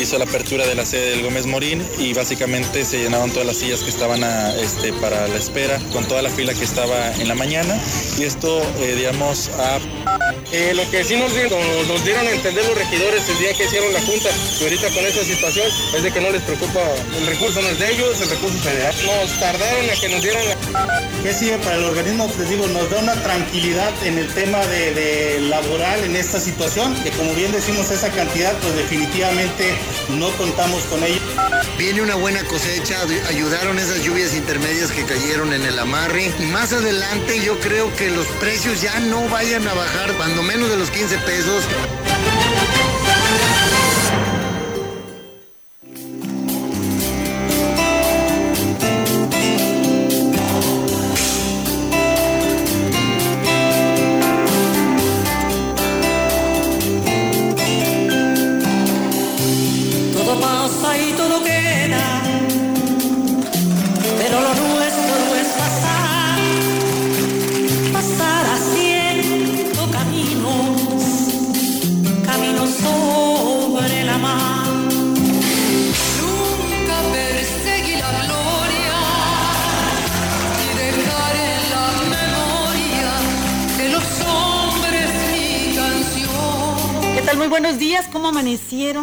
Hizo la apertura de la sede del Gómez Morín y básicamente se llenaron todas las sillas que estaban este, para la espera con toda la fila que estaba en la mañana y esto, eh, digamos, a... Eh, lo que sí nos dieron a entender los regidores el día que hicieron la junta y ahorita con esta situación es de que no les preocupa, el recurso no es de ellos, el recurso federal. Nos tardaron a que nos dieran la... ¿Qué sigue para el organismo? Les digo, nos da una tranquilidad en el tema de, de laboral en esta situación, que como bien decimos esa cantidad, pues definitivamente no contamos con ello. Viene una buena cosecha, ayudaron esas lluvias intermedias que cayeron en el amarre y más adelante yo creo que los precios ya no vayan a bajar cuando menos de los 15 pesos.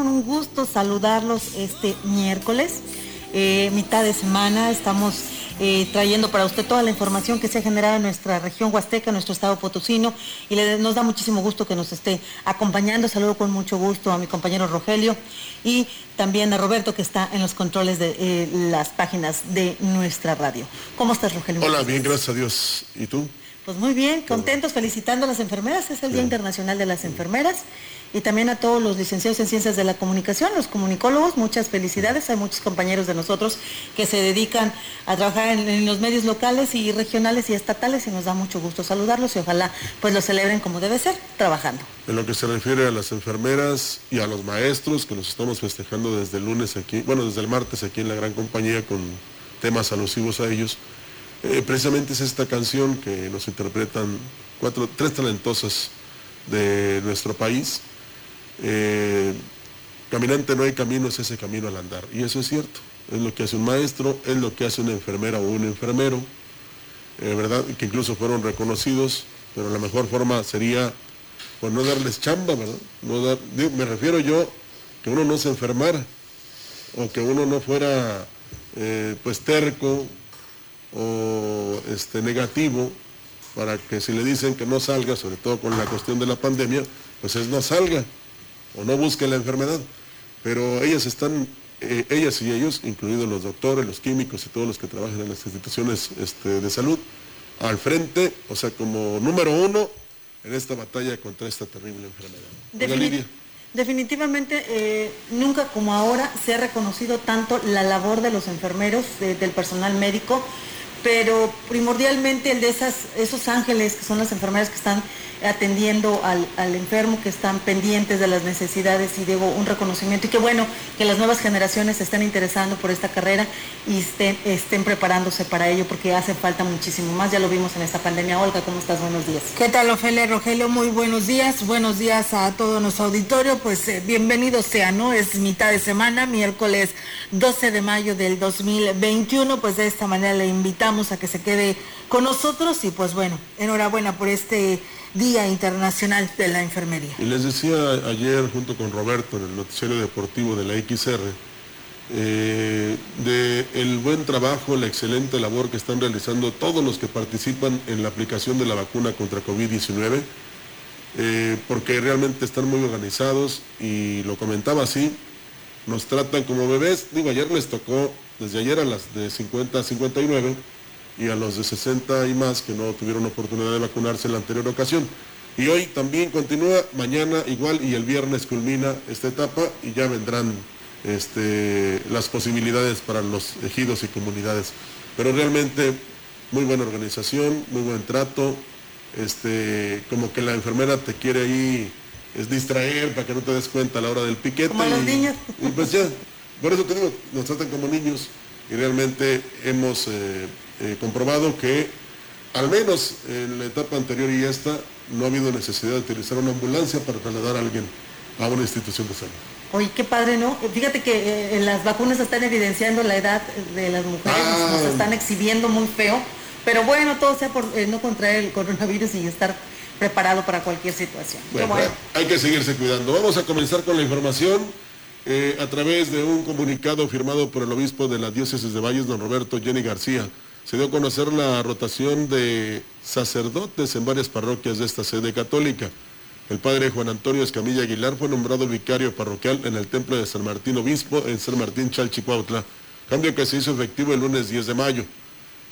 Un gusto saludarlos este miércoles, eh, mitad de semana. Estamos eh, trayendo para usted toda la información que se ha generado en nuestra región Huasteca, en nuestro estado potosino, y le, nos da muchísimo gusto que nos esté acompañando. Saludo con mucho gusto a mi compañero Rogelio y también a Roberto que está en los controles de eh, las páginas de nuestra radio. ¿Cómo estás, Rogelio? Hola, bien, gracias a Dios. ¿Y tú? Pues muy bien, contentos, felicitando a las enfermeras. Es el Día Internacional de las Enfermeras y también a todos los licenciados en Ciencias de la Comunicación, los comunicólogos, muchas felicidades. Hay muchos compañeros de nosotros que se dedican a trabajar en, los medios locales y regionales y estatales y nos da mucho gusto saludarlos y ojalá pues lo celebren como debe ser, trabajando. En lo que se refiere a las enfermeras y a los maestros que nos estamos festejando desde el lunes aquí, bueno, desde el martes aquí en la gran compañía con temas alusivos a ellos, eh, precisamente es esta canción que nos interpretan cuatro, tres talentosas de nuestro país eh, caminante no hay camino, es ese camino al andar. Y eso es cierto, es lo que hace un maestro, es lo que hace una enfermera o un enfermero, eh, ¿verdad? Que incluso fueron reconocidos, pero la mejor forma sería pues no darles chamba, ¿verdad? No me refiero yo que uno no se enfermara o que uno no fuera pues terco o este, negativo para que si le dicen que no salga, sobre todo con la cuestión de la pandemia, pues es no salga o no busquen la enfermedad. Pero ellas están, eh, ellas y ellos, incluidos los doctores, los químicos y todos los que trabajan en las instituciones este, de salud, al frente, o sea, como número uno en esta batalla contra esta terrible enfermedad. definitivamente, eh, nunca como ahora se ha reconocido tanto la labor de los enfermeros, del personal médico, pero primordialmente el de esas, esos ángeles que son las enfermeras que están atendiendo al, enfermo, que están pendientes de las necesidades y debo un reconocimiento. Y qué bueno que las nuevas generaciones se estén interesando por esta carrera y estén, preparándose para ello porque hace falta muchísimo más. Ya lo vimos en esta pandemia. Olga, ¿cómo estás? Buenos días. ¿Qué tal, Ofelia Rogelio? Muy buenos días. Buenos días a todo nuestro auditorio. Pues eh, bienvenido sea, ¿no? Es mitad de semana, miércoles 12 de mayo del 2021. Pues de esta manera le invitamos a que se quede con nosotros y pues bueno, enhorabuena por este Día Internacional de la Enfermería. Y les decía ayer junto con Roberto en el noticiero deportivo de la XR, eh, de buen trabajo, la excelente labor que están realizando todos los que participan en la aplicación de la vacuna contra COVID-19, eh, porque realmente están muy organizados y lo comentaba así, nos tratan como bebés. Digo, ayer les tocó, desde ayer a las de 50 a 59 y a los de 60 y más que no tuvieron oportunidad de vacunarse en la anterior ocasión. Y hoy también continúa, mañana igual y el viernes culmina esta etapa y ya vendrán este, las posibilidades para los ejidos y comunidades. Pero realmente muy buena organización, muy buen trato, este, como que la enfermera te quiere ahí es distraer para que no te des cuenta a la hora del piquete. Como los niños. Y pues ya, por eso te digo, nos tratan como niños y realmente hemos eh, eh, comprobado que al menos en la etapa anterior y esta no ha habido necesidad de utilizar una ambulancia para trasladar a alguien a una institución de salud. Oye, qué padre, ¿no? Fíjate que eh, en las vacunas están evidenciando la edad de las mujeres, Ah. nos están exhibiendo muy feo, pero bueno, todo sea por eh, no contraer el coronavirus y estar preparado para cualquier situación. Bueno, bueno. hay que seguirse cuidando. Vamos a comenzar con la información eh, a través de un comunicado firmado por el obispo de la diócesis de Valles, don Roberto Jenny García. Se dio a conocer la rotación de sacerdotes en varias parroquias de esta sede católica. El padre Juan Antonio Escamilla Aguilar fue nombrado vicario parroquial en el templo de San Martín Obispo en San Martín Chalchicuautla, cambio que se hizo efectivo el lunes 10 de mayo.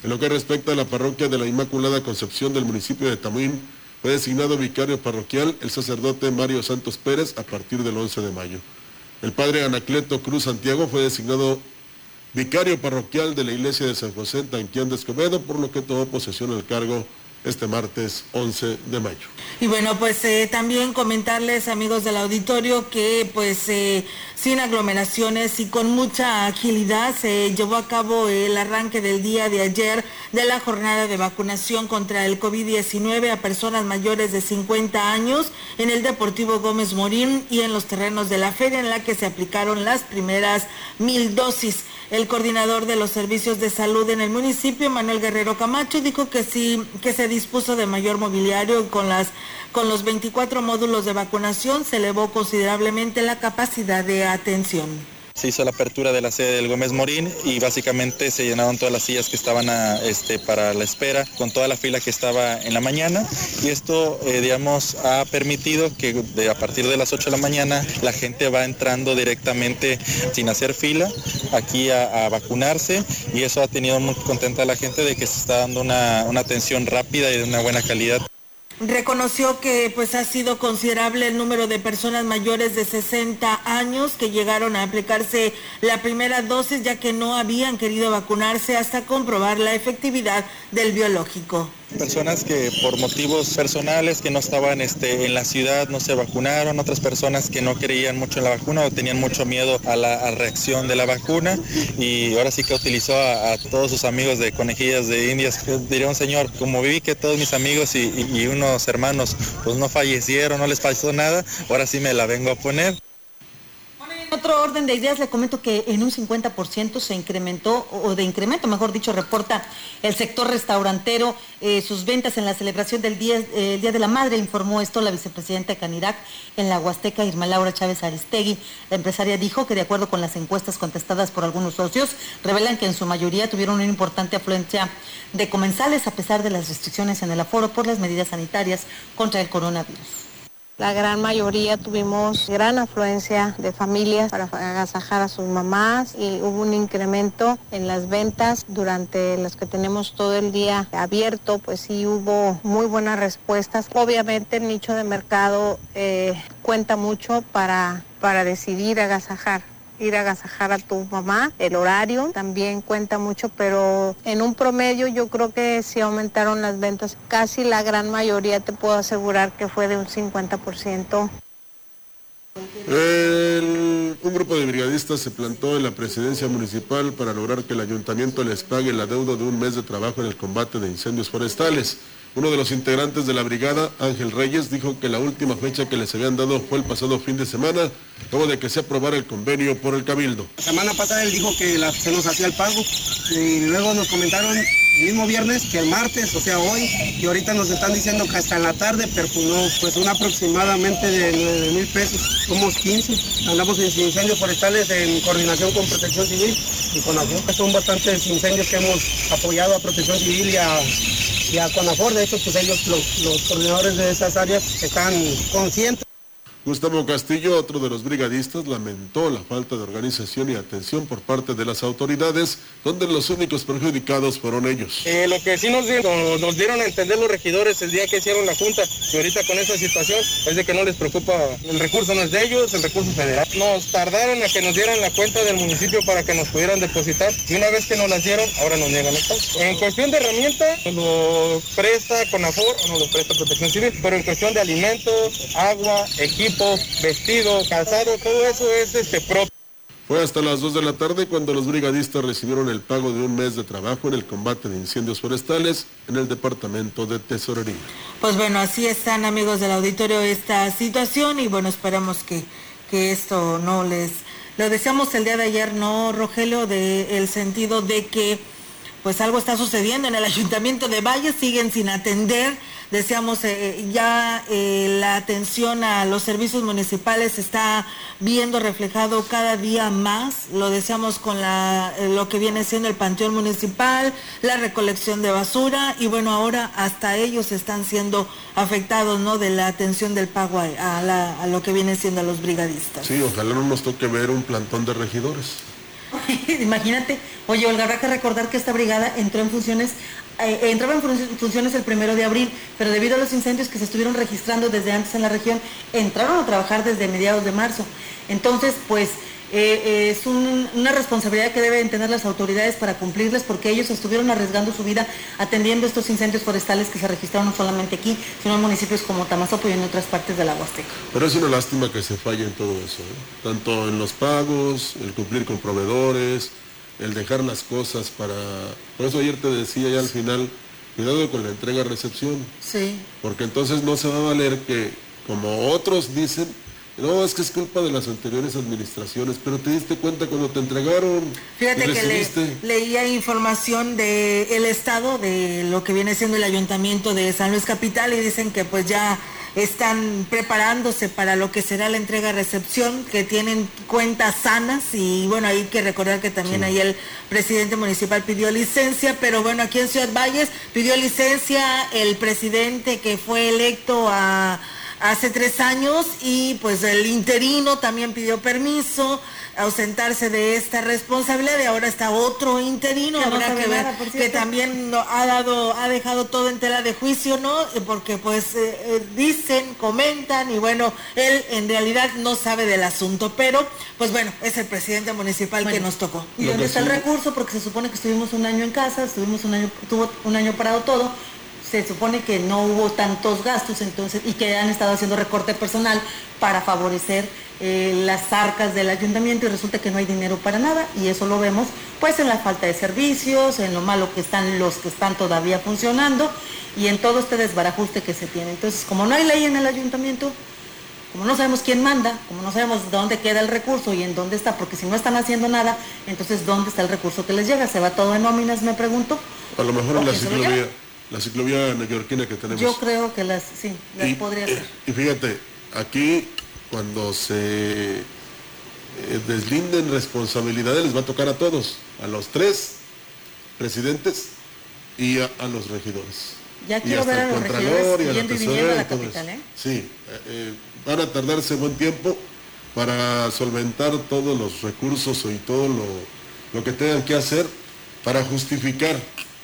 En lo que respecta a la parroquia de la Inmaculada Concepción del municipio de Tamuín, fue designado vicario parroquial el sacerdote Mario Santos Pérez a partir del 11 de mayo. El padre Anacleto Cruz Santiago fue designado vicario parroquial de la iglesia de San José Tanquián de Escobedo, por lo que tomó posesión del cargo este martes 11 de mayo. Y bueno, pues eh, también comentarles, amigos del auditorio, que pues eh, sin aglomeraciones y con mucha agilidad se llevó a cabo el arranque del día de ayer de la jornada de vacunación contra el COVID-19 a personas mayores de 50 años en el Deportivo Gómez Morín y en los terrenos de la feria en la que se aplicaron las primeras mil dosis. El coordinador de los servicios de salud en el municipio, Manuel Guerrero Camacho, dijo que sí, que se dispuso de mayor mobiliario con las con los 24 módulos de vacunación se elevó considerablemente la capacidad de atención. Se hizo la apertura de la sede del Gómez Morín y básicamente se llenaron todas las sillas que estaban a, este, para la espera con toda la fila que estaba en la mañana y esto, eh, digamos, ha permitido que a partir de las 8 de la mañana la gente va entrando directamente sin hacer fila aquí a, vacunarse y eso ha tenido muy contenta a la gente de que se está dando una atención rápida y de una buena calidad. Reconoció que pues ha sido considerable el número de personas mayores de 60 años que llegaron a aplicarse la primera dosis ya que no habían querido vacunarse hasta comprobar la efectividad del biológico. Personas que por motivos personales que no estaban este, en la ciudad no se vacunaron, otras personas que no creían mucho en la vacuna o tenían mucho miedo a la reacción de la vacuna y ahora sí que utilizó a, todos sus amigos de conejillas de indias. Diría un señor, como viví que todos mis amigos y, y- y unos hermanos pues no fallecieron, no les pasó nada, ahora sí me la vengo a poner. En otro orden de ideas, le comento que en un 50% se incrementó, o de incremento, mejor dicho, reporta el sector restaurantero eh, sus ventas en la celebración del Día, eh, el Día de la Madre, informó esto la vicepresidenta de Canirac en la Huasteca, Irma Laura Chávez Aristegui. La empresaria dijo que de acuerdo con las encuestas contestadas por algunos socios, revelan que en su mayoría tuvieron una importante afluencia de comensales a pesar de las restricciones en el aforo por las medidas sanitarias contra el coronavirus. La gran mayoría tuvimos gran afluencia de familias para agasajar a sus mamás y hubo un incremento en las ventas durante las que tenemos todo el día abierto, pues sí hubo muy buenas respuestas. Obviamente el nicho de mercado eh, cuenta mucho para, para decidir agasajar ir a agasajar a tu mamá. El horario también cuenta mucho, pero en un promedio yo creo que sí aumentaron las ventas. Casi la gran mayoría te puedo asegurar que fue de un 50%. El- un grupo de brigadistas se plantó en la presidencia municipal para lograr que el ayuntamiento les pague la deuda de un mes de trabajo en el combate de incendios forestales. Uno de los integrantes de la brigada, Ángel Reyes, dijo que la última fecha que les habían dado fue el pasado fin de semana, luego de que se aprobara el convenio por el Cabildo. La semana pasada él dijo que la- se nos hacía el pago y luego nos comentaron el mismo viernes que el martes, o sea hoy, y ahorita nos están diciendo que hasta en la tarde, pero pues pues un aproximadamente de 9 mil pesos, somos 15, andamos en incendios forestales en coordinación con Protección Civil y Conafor. Son bastantes incendios que hemos apoyado a Protección Civil y a, y a Conafor, de hecho pues ellos, los, los coordinadores de esas áreas están conscientes. Gustavo Castillo, otro de los brigadistas, lamentó la falta de organización y atención por parte de las autoridades, donde los únicos perjudicados fueron ellos. Eh, lo que sí nos dieron, nos dieron a entender los regidores el día que hicieron la junta, y ahorita con esa situación, es de que no les preocupa, el recurso no es de ellos, el recurso federal. Nos tardaron a que nos dieran la cuenta del municipio para que nos pudieran depositar, y una vez que nos las dieron, ahora nos niegan esto. En cuestión de herramienta, nos lo presta Conafor o nos lo presta Protección Civil, pero en cuestión de alimentos, agua, equipo, vestido, calzado, todo eso es este propio. Fue hasta las 2 de la tarde cuando los brigadistas recibieron el pago de un mes de trabajo en el combate de incendios forestales en el departamento de Tesorería. Pues bueno, así están amigos del auditorio esta situación y bueno, esperamos que, que esto no les... Lo decíamos el día de ayer, ¿no, Rogelio? De el sentido de que pues algo está sucediendo en el ayuntamiento de Valle, siguen sin atender decíamos, eh, ya eh, la atención a los servicios municipales está viendo reflejado cada día más, lo decíamos con la, eh, lo que viene siendo el panteón municipal, la recolección de basura y bueno, ahora hasta ellos están siendo afectados, ¿no? De la atención del pago a lo que viene siendo a los brigadistas. Sí, ojalá no nos toque ver un plantón de regidores. Imagínate, oye Olga, recordar que esta brigada entró en funciones eh, entraba en funciones el primero de abril, pero debido a los incendios que se estuvieron registrando desde antes en la región, entraron a trabajar desde mediados de marzo. Entonces, pues eh, eh, es una responsabilidad que deben tener las autoridades para cumplirles porque ellos estuvieron arriesgando su vida atendiendo estos incendios forestales que se registraron no solamente aquí, sino en municipios como Tamazopo y en otras partes de la Huasteca. Pero es una lástima que se falle en todo eso, tanto en los pagos, el cumplir con proveedores, el dejar las cosas para... Por eso ayer te decía ya al final, cuidado con la entrega-recepción. Sí. Porque entonces no se va a valer que, como otros dicen, no, es que es culpa de las anteriores administraciones, pero te diste cuenta cuando te entregaron. Fíjate que leía información del Estado, de lo que viene siendo el ayuntamiento de San Luis Capital, y dicen que pues ya están preparándose para lo que será la entrega-recepción, que tienen cuentas sanas y bueno, hay que recordar que también ahí el presidente municipal pidió licencia, pero bueno, aquí en Ciudad Valles pidió licencia el presidente que fue electo a hace tres años y pues el interino también pidió permiso, ausentarse de esta responsabilidad y ahora está otro interino, habrá que ver que también ha dado, ha dejado todo en tela de juicio, ¿no? Porque pues eh, eh, dicen, comentan y bueno, él en realidad no sabe del asunto, pero pues bueno, es el presidente municipal que nos tocó. ¿Y dónde está el recurso? Porque se supone que estuvimos un año en casa, estuvimos un año, tuvo un año parado todo, se supone que no hubo tantos gastos entonces y que han estado haciendo recorte personal para favorecer eh, las arcas del ayuntamiento y resulta que no hay dinero para nada y eso lo vemos pues en la falta de servicios, en lo malo que están los que están todavía funcionando y en todo este desbarajuste que se tiene. Entonces, como no hay ley en el ayuntamiento, como no sabemos quién manda, como no sabemos dónde queda el recurso y en dónde está, porque si no están haciendo nada, entonces ¿dónde está el recurso que les llega? ¿Se va todo en nóminas, me pregunto? A lo mejor en la ciclovía la ciclovía neoyorquina que tenemos. Yo creo que las, sí, las podría ser. Y fíjate, aquí cuando se eh, deslinden responsabilidades les va a tocar a todos, a los tres presidentes y a, los regidores. Ya quiero ver a los regidores yendo y viniendo a la capital, ¿eh? Sí, eh, eh, van a tardarse buen tiempo para solventar todos los recursos y todo lo, lo que tengan que hacer para justificar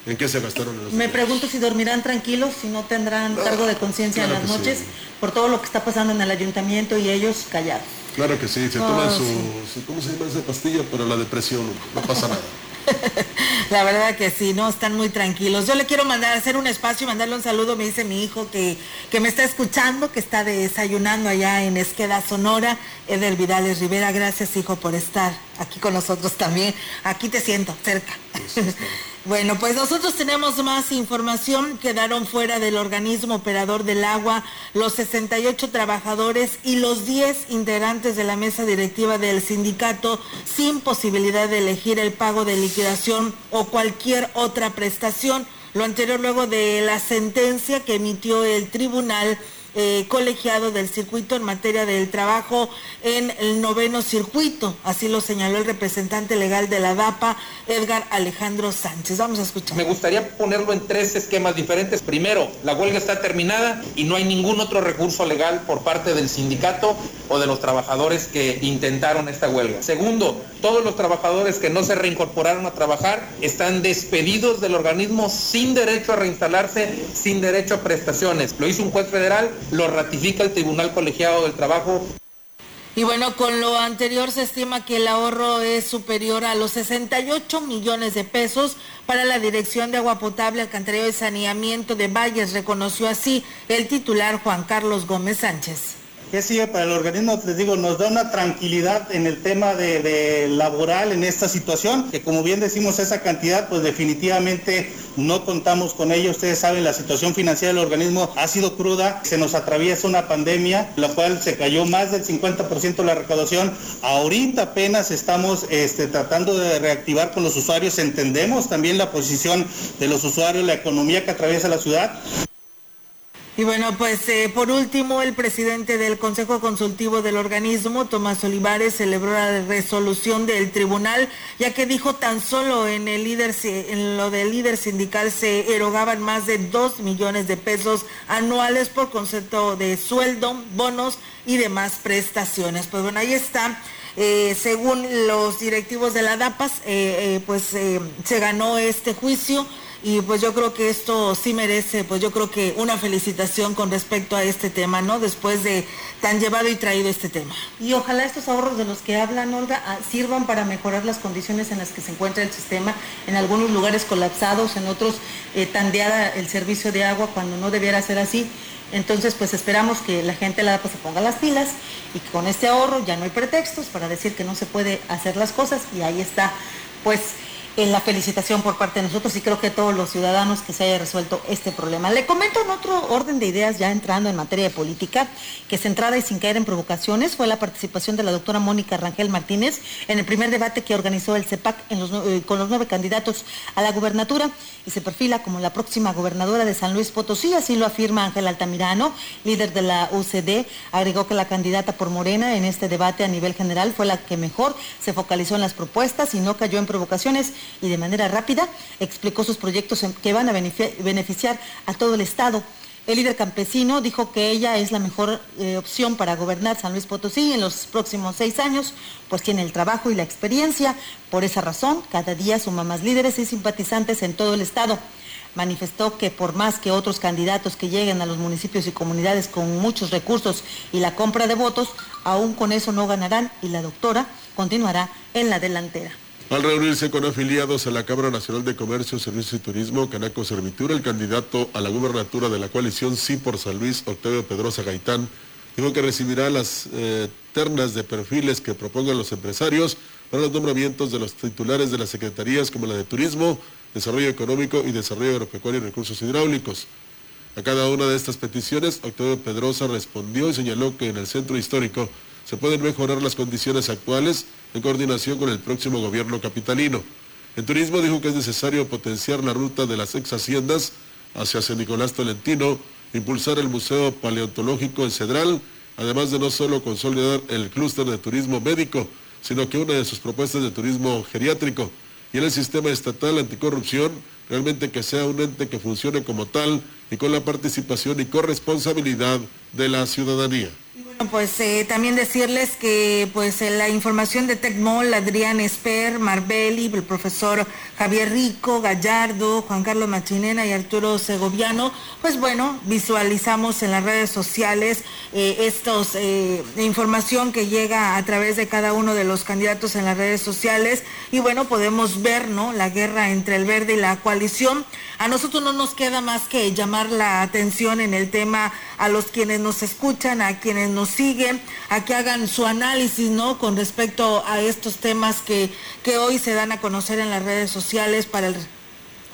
¿En qué se gastaron los Me pregunto si dormirán tranquilos, si no tendrán cargo de conciencia en las noches por todo lo que está pasando en el ayuntamiento y ellos callados. Claro que sí, se toman oh, su, ¿cómo se llama esa pastilla? Para la depresión, no pasa nada. La verdad que sí, no, están muy tranquilos. Yo le quiero mandar, hacer un espacio y mandarle un saludo, me dice mi hijo que, que me está escuchando, que está desayunando allá en Esqueda, Sonora, Eder Vidales Rivera. Gracias, hijo, por estar aquí con nosotros también. Aquí te siento, cerca. Bueno, pues nosotros tenemos más información. Quedaron fuera del organismo operador del agua los 68 trabajadores y los 10 integrantes de la mesa directiva del sindicato sin posibilidad de elegir el pago de liquidación o cualquier otra prestación. Lo anterior luego de la sentencia que emitió el tribunal eh, colegiado del circuito en materia del trabajo en el noveno circuito. Así lo señaló el representante legal de la DAPA, Edgar Alejandro Sánchez. Vamos a escuchar. Me gustaría ponerlo en tres esquemas diferentes. Primero, la huelga está terminada y no hay ningún otro recurso legal por parte del sindicato o de los trabajadores que intentaron esta huelga. Segundo, todos los trabajadores que no se reincorporaron a trabajar están despedidos del organismo sin derecho a reinstalarse, sin derecho a prestaciones. Lo hizo un juez federal lo ratifica el Tribunal Colegiado del Trabajo. Y bueno, con lo anterior se estima que el ahorro es superior a los 68 millones de pesos para la Dirección de Agua Potable, Alcantarillado y Saneamiento de Valles, reconoció así el titular Juan Carlos Gómez Sánchez que sigue para el organismo, les digo, nos da una tranquilidad en el tema de, laboral en esta situación, que como bien decimos esa cantidad, pues definitivamente no contamos con ello. Ustedes saben, la situación financiera del organismo ha sido cruda, se nos atraviesa una pandemia, la cual se cayó más del 50% de la recaudación. Ahorita apenas estamos este, tratando de reactivar con los usuarios, entendemos también la posición de los usuarios, la economía que atraviesa la ciudad. Y bueno, pues eh, por último, el presidente del Consejo Consultivo del organismo, Tomás Olivares, celebró la resolución del tribunal, ya que dijo tan solo en, el líder, en lo del líder sindical se erogaban más de dos millones de pesos anuales por concepto de sueldo, bonos y demás prestaciones. Pues bueno, ahí está. Eh, según los directivos de la DAPAS, eh, pues se ganó este juicio y pues yo creo que esto sí merece, pues yo creo que una felicitación con respecto a este tema, ¿no? Después de tan llevado y traído este tema. Y ojalá estos ahorros de los que hablan, Olga, ah, sirvan para mejorar las condiciones en las que se encuentra el sistema, en algunos lugares colapsados, en otros eh, tandeada el servicio de agua cuando no debiera ser así. Entonces, pues esperamos que la gente la pues, se ponga las pilas y que con este ahorro ya no hay pretextos para decir que no se puede hacer las cosas y ahí está, pues en la felicitación por parte de nosotros y creo que todos los ciudadanos que se haya resuelto este problema. Le comento en otro orden de ideas, ya entrando en materia de política, que centrada y sin caer en provocaciones fue la participación de la doctora Mónica Rangel Martínez en el primer debate que organizó el CEPAC eh, con los nueve candidatos a la gubernatura y se perfila como la próxima gobernadora de San Luis Potosí, así lo afirma Ángel Altamirano, líder de la UCD. Agregó que la candidata por Morena en este debate a nivel general fue la que mejor se focalizó en las propuestas y no cayó en provocaciones y de manera rápida explicó sus proyectos que van a beneficiar a todo el Estado. El líder campesino dijo que ella es la mejor eh, opción para gobernar San Luis Potosí en los próximos seis años, pues tiene el trabajo y la experiencia. Por esa razón, cada día suma más líderes y simpatizantes en todo el Estado. Manifestó que por más que otros candidatos que lleguen a los municipios y comunidades con muchos recursos y la compra de votos, aún con eso no ganarán y la doctora continuará en la delantera. Al reunirse con afiliados a la Cámara Nacional de Comercio, Servicios y Turismo, Canaco Servitura, el candidato a la gubernatura de la coalición Sí por San Luis, Octavio Pedrosa Gaitán, dijo que recibirá las eh, ternas de perfiles que propongan los empresarios para los nombramientos de los titulares de las secretarías como la de Turismo, Desarrollo Económico y Desarrollo Agropecuario y Recursos Hidráulicos. A cada una de estas peticiones, Octavio Pedrosa respondió y señaló que en el centro histórico se pueden mejorar las condiciones actuales en coordinación con el próximo gobierno capitalino. En turismo dijo que es necesario potenciar la ruta de las ex haciendas hacia San Nicolás Tolentino, impulsar el Museo Paleontológico en Cedral, además de no solo consolidar el clúster de turismo médico, sino que una de sus propuestas de turismo geriátrico y en el sistema estatal anticorrupción, realmente que sea un ente que funcione como tal y con la participación y corresponsabilidad de la ciudadanía pues eh, también decirles que pues la información de Tecmol, Adrián Esper, Marbelli, el profesor Javier Rico, Gallardo, Juan Carlos Machinena y Arturo Segoviano, pues bueno, visualizamos en las redes sociales eh, estos eh, información que llega a través de cada uno de los candidatos en las redes sociales y bueno, podemos ver, ¿no? La guerra entre el verde y la coalición. A nosotros no nos queda más que llamar la atención en el tema a los quienes nos escuchan, a quienes nos siguen, a que hagan su análisis, ¿no? Con respecto a estos temas que, que hoy se dan a conocer en las redes sociales para el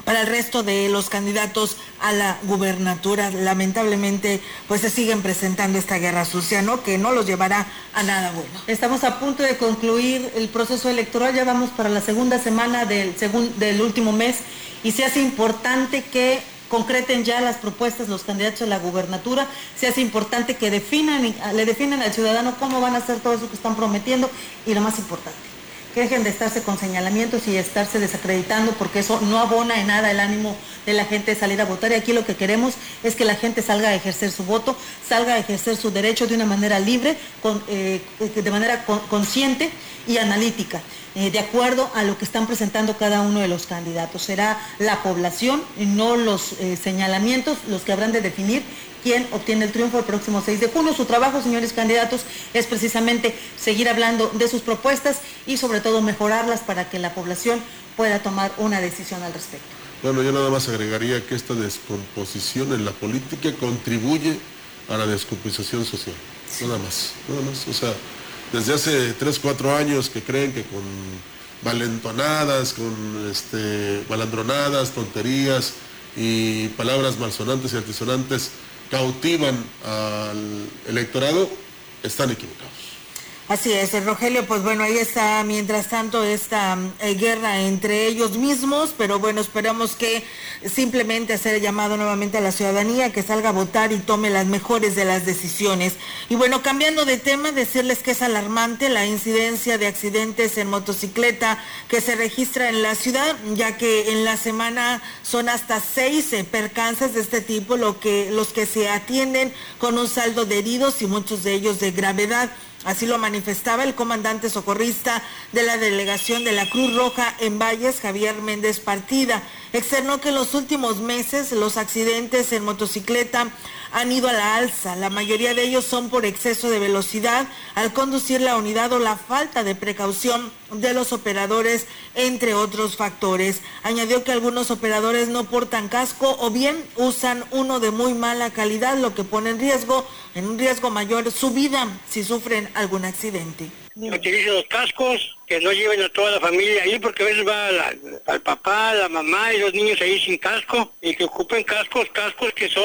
para el resto de los candidatos a la gubernatura. Lamentablemente, pues se siguen presentando esta guerra sucia, ¿no? Que no los llevará a nada bueno. Estamos a punto de concluir el proceso electoral, ya vamos para la segunda semana del, del último mes y se hace importante que concreten ya las propuestas los candidatos a la gubernatura, se hace importante que definan, le definan al ciudadano cómo van a hacer todo eso que están prometiendo y lo más importante, que dejen de estarse con señalamientos y estarse desacreditando porque eso no abona en nada el ánimo de la gente de salir a votar y aquí lo que queremos es que la gente salga a ejercer su voto, salga a ejercer su derecho de una manera libre, eh, de manera consciente y analítica. Eh, de acuerdo a lo que están presentando cada uno de los candidatos. Será la población, no los eh, señalamientos, los que habrán de definir quién obtiene el triunfo el próximo 6 de junio. Su trabajo, señores candidatos, es precisamente seguir hablando de sus propuestas y sobre todo mejorarlas para que la población pueda tomar una decisión al respecto. Bueno, yo nada más agregaría que esta descomposición en la política contribuye a la descomposición social. Nada más, nada más. O sea, desde hace 3, 4 años que creen que con valentonadas, con este, balandronadas, tonterías y palabras malsonantes y altisonantes cautivan al electorado, están equivocados. Así es, Rogelio, pues bueno, ahí está, mientras tanto, esta eh, guerra entre ellos mismos, pero bueno, esperamos que simplemente hacer llamado nuevamente a la ciudadanía que salga a votar y tome las mejores de las decisiones. Y bueno, cambiando de tema, decirles que es alarmante la incidencia de accidentes en motocicleta que se registra en la ciudad, ya que en la semana son hasta seis eh, percances de este tipo, lo que, los que se atienden con un saldo de heridos y muchos de ellos de gravedad. Así lo manifestaba el comandante socorrista de la delegación de la Cruz Roja en Valles, Javier Méndez Partida. Externó que en los últimos meses los accidentes en motocicleta han ido a la alza. La mayoría de ellos son por exceso de velocidad al conducir la unidad o la falta de precaución de los operadores, entre otros factores. Añadió que algunos operadores no portan casco o bien usan uno de muy mala calidad, lo que pone en riesgo, en un riesgo mayor, su vida si sufren algún accidente utilice los cascos, que no lleven a toda la familia ahí, porque a veces va al papá, la mamá y los niños ahí sin casco, y que ocupen cascos, cascos que son,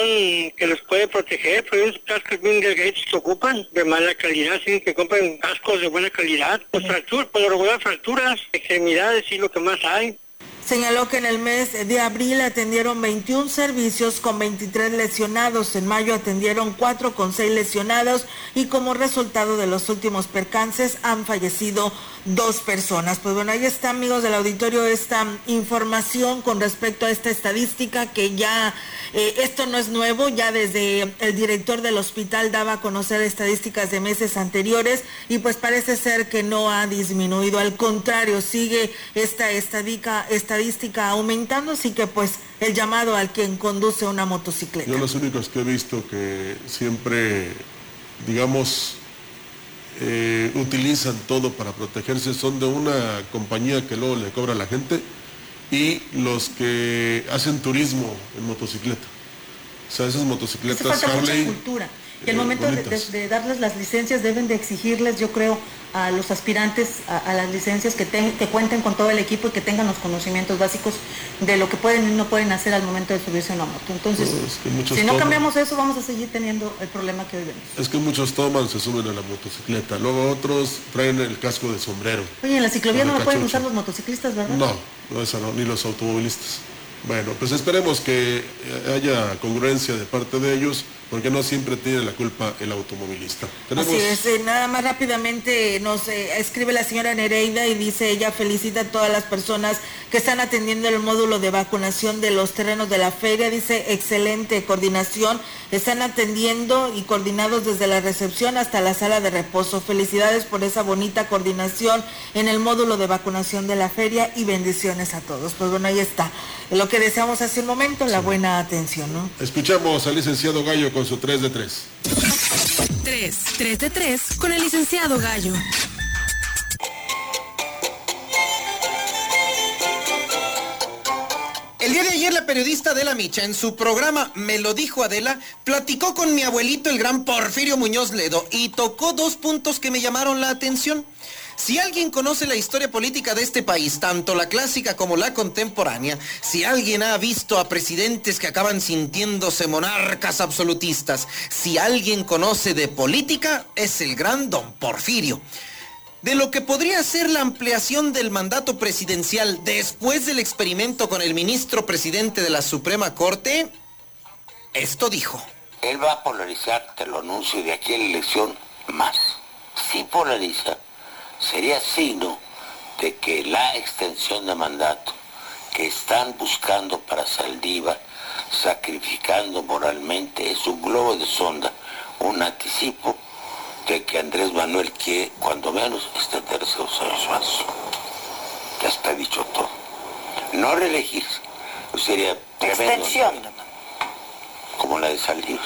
que los puede proteger, pero esos cascos bien delgaditos se ocupan, de mala calidad, sí, que compren cascos de buena calidad, pues fracturas, por lo regular fracturas, extremidades y lo que más hay. Señaló que en el mes de abril atendieron 21 servicios con 23 lesionados, en mayo atendieron 4 con 6 lesionados y como resultado de los últimos percances han fallecido dos personas. Pues bueno, ahí está amigos del auditorio esta información con respecto a esta estadística que ya eh, esto no es nuevo, ya desde el director del hospital daba a conocer estadísticas de meses anteriores y pues parece ser que no ha disminuido, al contrario, sigue esta estadística, estadística aumentando, así que pues el llamado al quien conduce una motocicleta. Yo los únicos que he visto que siempre, digamos, eh, utilizan todo para protegerse son de una compañía que luego le cobra a la gente y los que hacen turismo en motocicleta. O sea, esas motocicletas Harley. cultura. Y el momento de, darles las licencias deben de exigirles, yo creo, a los aspirantes a, las licencias que, que cuenten con todo el equipo y que tengan los conocimientos básicos de lo que pueden y no pueden hacer al momento de subirse a una moto. Entonces, pues, si no cambiamos eso, vamos a seguir teniendo el problema que hoy vemos. Es que muchos toman, se suben a la motocicleta, luego otros traen el casco de sombrero. Oye, en la ciclovía no lo pueden usar los motociclistas, ¿verdad? No, no, eso no, ni los automovilistas. Bueno, pues esperemos que haya congruencia de parte de ellos porque no siempre tiene la culpa el automovilista. Así es, eh, nada más rápidamente nos eh, escribe la señora Nereida y dice ella felicita a todas las personas que están atendiendo el módulo de vacunación de los terrenos de la feria, dice excelente coordinación, están atendiendo y coordinados desde la recepción hasta la sala de reposo. Felicidades por esa bonita coordinación en el módulo de vacunación de la feria y bendiciones a todos. Pues bueno, ahí está. Lo que deseamos hace un momento, la buena atención, ¿no? Escuchamos al licenciado Gallo con su 3 de 3. 3, 3 de 3 con el licenciado Gallo. El día de ayer la periodista Adela Micha en su programa Me lo dijo Adela platicó con mi abuelito el gran Porfirio Muñoz Ledo y tocó dos puntos que me llamaron la atención. Si alguien conoce la historia política de este país, tanto la clásica como la contemporánea, si alguien ha visto a presidentes que acaban sintiéndose monarcas absolutistas, si alguien conoce de política, es el gran don Porfirio. de lo que podría ser la ampliación del mandato presidencial después del experimento con el ministro presidente de la Suprema Corte, esto dijo. Él va a polarizar, te lo anuncio, de aquí a la elección más. Si polariza, sería signo de que la extensión de mandato que están buscando para Saldívar, sacrificando moralmente, es un globo de sonda, un anticipo de que Andrés Manuel quiere, cuando menos, extenderse los años Ya está dicho todo. No reelegirse, pues sería tremendo. Como la de Saldívar,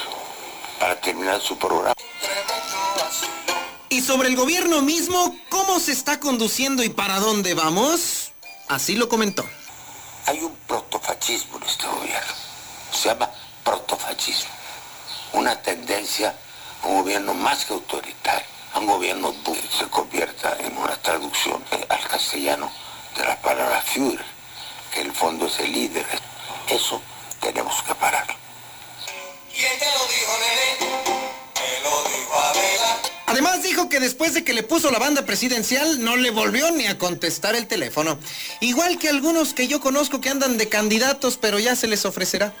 para terminar su programa. Y sobre el gobierno mismo, ¿cómo se está conduciendo y para dónde vamos? Así lo comentó. Hay un protofascismo en este gobierno. Se llama protofascismo. Una tendencia a un gobierno más que autoritario, a un gobierno que se convierta en una traducción al castellano de la palabra Führer, que en el fondo es el líder. Eso tenemos que pararlo. ¿Quién te lo dijo, Además dijo que después de que le puso la banda presidencial no le volvió ni a contestar el teléfono. Igual que algunos que yo conozco que andan de candidatos, pero ya se les ofrecerá.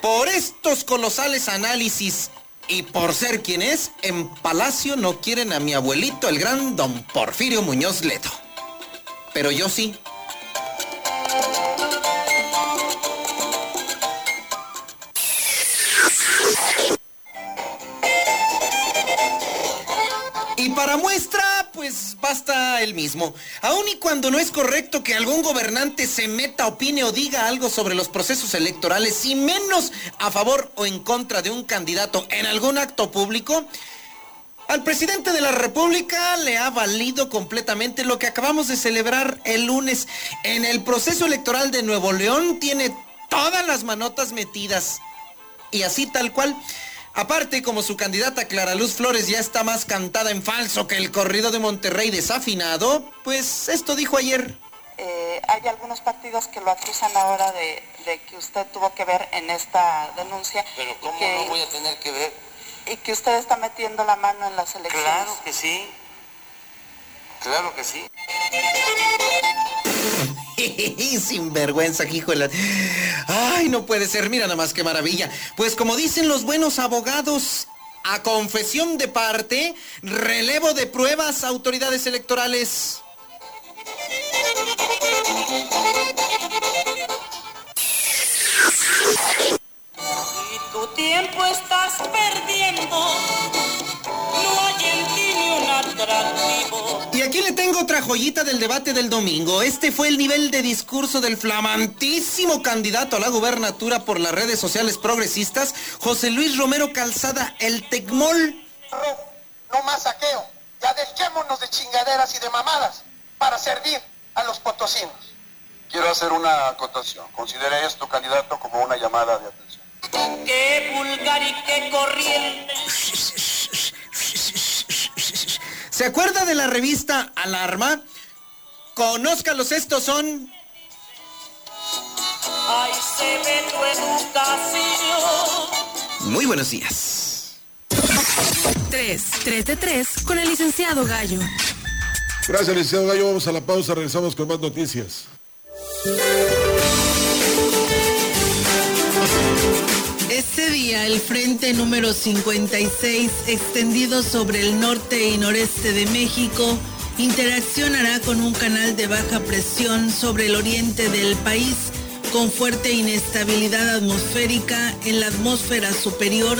Por estos colosales análisis y por ser quien es, en Palacio no quieren a mi abuelito, el gran don Porfirio Muñoz Ledo. Pero yo sí. Y para muestra, pues basta el mismo. Aun y cuando no es correcto que algún gobernante se meta, opine o diga algo sobre los procesos electorales, y menos a favor o en contra de un candidato en algún acto público, al presidente de la República le ha valido completamente lo que acabamos de celebrar el lunes. En el proceso electoral de Nuevo León tiene todas las manotas metidas. Y así tal cual. Aparte, como su candidata Clara Luz Flores ya está más cantada en falso que el corrido de Monterrey desafinado, pues esto dijo ayer. Eh, hay algunos partidos que lo acusan ahora de, que usted tuvo que ver en esta denuncia. Pero ¿cómo no voy a tener que ver? Y que usted está metiendo la mano en las elecciones. Claro que sí. Claro que sí. Sin vergüenza, hijo Ay, no puede ser, mira nada más qué maravilla. Pues como dicen los buenos abogados, a confesión de parte, relevo de pruebas, autoridades electorales. Y tu tiempo estás perdiendo y aquí le tengo otra joyita del debate del domingo. Este fue el nivel de discurso del flamantísimo candidato a la gubernatura por las redes sociales progresistas, José Luis Romero Calzada, el Tecmol. No más saqueo. Ya dejémonos de chingaderas y de mamadas para servir a los potosinos. Quiero hacer una acotación. Considere esto, candidato, como una llamada de atención. Qué vulgar y qué corriente. ¿Se acuerda de la revista Alarma? Conózcalos, estos son... Ahí se ve tu educación. Muy buenos días. 3, 3 de 3 con el licenciado Gallo. Gracias, licenciado Gallo. Vamos a la pausa, regresamos con más noticias. Día, el frente número 56, extendido sobre el norte y noreste de México, interaccionará con un canal de baja presión sobre el oriente del país, con fuerte inestabilidad atmosférica en la atmósfera superior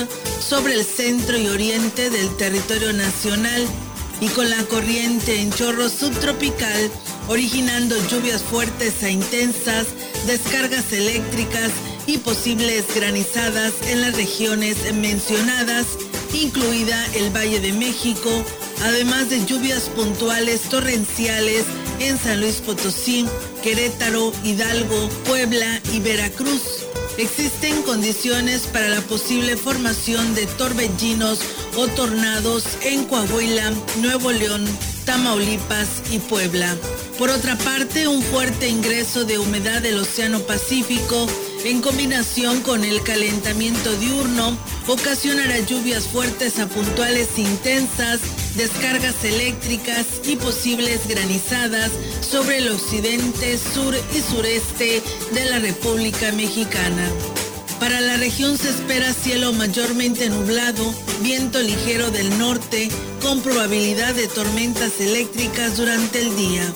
sobre el centro y oriente del territorio nacional y con la corriente en chorro subtropical, originando lluvias fuertes e intensas, descargas eléctricas y posibles granizadas en las regiones mencionadas, incluida el Valle de México, además de lluvias puntuales torrenciales en San Luis Potosí, Querétaro, Hidalgo, Puebla y Veracruz. Existen condiciones para la posible formación de torbellinos o tornados en Coahuila, Nuevo León, Tamaulipas y Puebla. Por otra parte, un fuerte ingreso de humedad del Océano Pacífico en combinación con el calentamiento diurno, ocasionará lluvias fuertes a puntuales intensas, descargas eléctricas y posibles granizadas sobre el occidente, sur y sureste de la República Mexicana. Para la región se espera cielo mayormente nublado, viento ligero del norte, con probabilidad de tormentas eléctricas durante el día.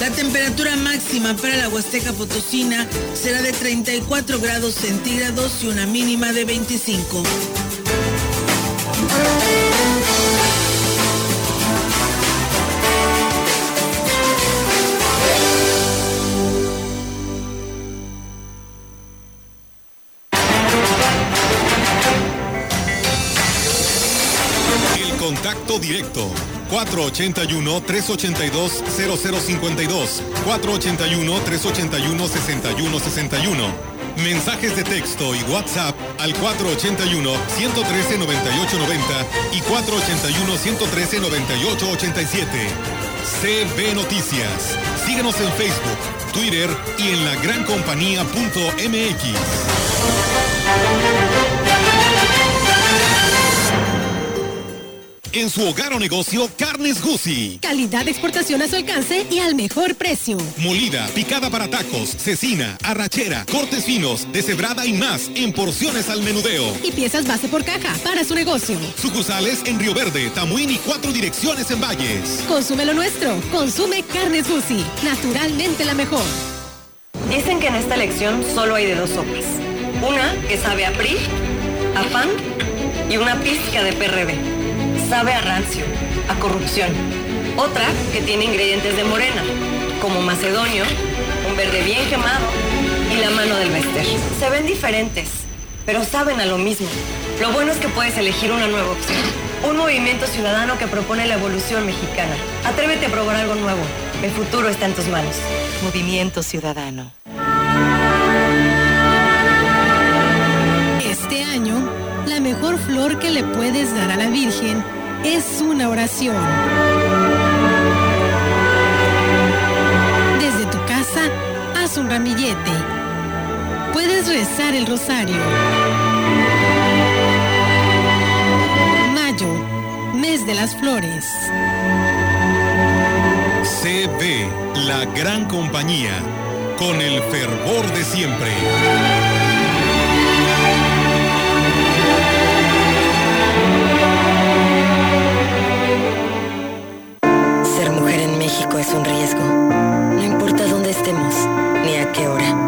La temperatura máxima para la Huasteca Potosina será de 34 grados centígrados y una mínima de 25. Directo 481-382-0052, 481-381-6161. Mensajes de texto y WhatsApp al 481-113-9890 y 481-113-9887. CB Noticias. Síguenos en Facebook, Twitter y en lagrancompañía.mx. En su hogar o negocio, Carnes Gucci. Calidad de exportación a su alcance y al mejor precio. Molida, picada para tacos, cecina, arrachera, cortes finos, deshebrada y más en porciones al menudeo. Y piezas base por caja para su negocio. Sucursales en Río Verde, Tamuín y cuatro direcciones en Valles. Consume lo nuestro. Consume Carnes Gucci. Naturalmente la mejor. Dicen que en esta elección solo hay de dos sopas. Una que sabe a PRI, a PAN y una pizca de PRD sabe a rancio, a corrupción. Otra que tiene ingredientes de morena, como macedonio, un verde bien quemado y la mano del Bester. Se ven diferentes, pero saben a lo mismo. Lo bueno es que puedes elegir una nueva opción. Un movimiento ciudadano que propone la evolución mexicana. Atrévete a probar algo nuevo. El futuro está en tus manos. Movimiento Ciudadano. Este año, la mejor flor que le puedes dar a la Virgen es una oración. Desde tu casa, haz un ramillete. Puedes rezar el rosario. Mayo, mes de las flores. CB, la gran compañía, con el fervor de siempre. Es un riesgo. No importa dónde estemos, ni a qué hora,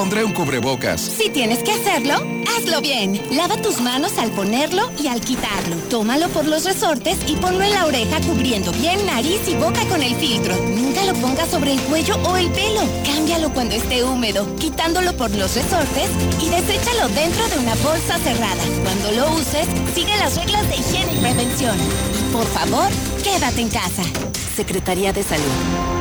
pondré un cubrebocas. Si tienes que hacerlo, hazlo bien. Lava tus manos al ponerlo y al quitarlo. Tómalo por los resortes y ponlo en la oreja cubriendo bien nariz y boca con el filtro. Nunca lo pongas sobre el cuello o el pelo. Cámbialo cuando esté húmedo, quitándolo por los resortes y deséchalo dentro de una bolsa cerrada. Cuando lo uses, sigue las reglas de higiene y prevención. Y por favor, quédate en casa. Secretaría de Salud.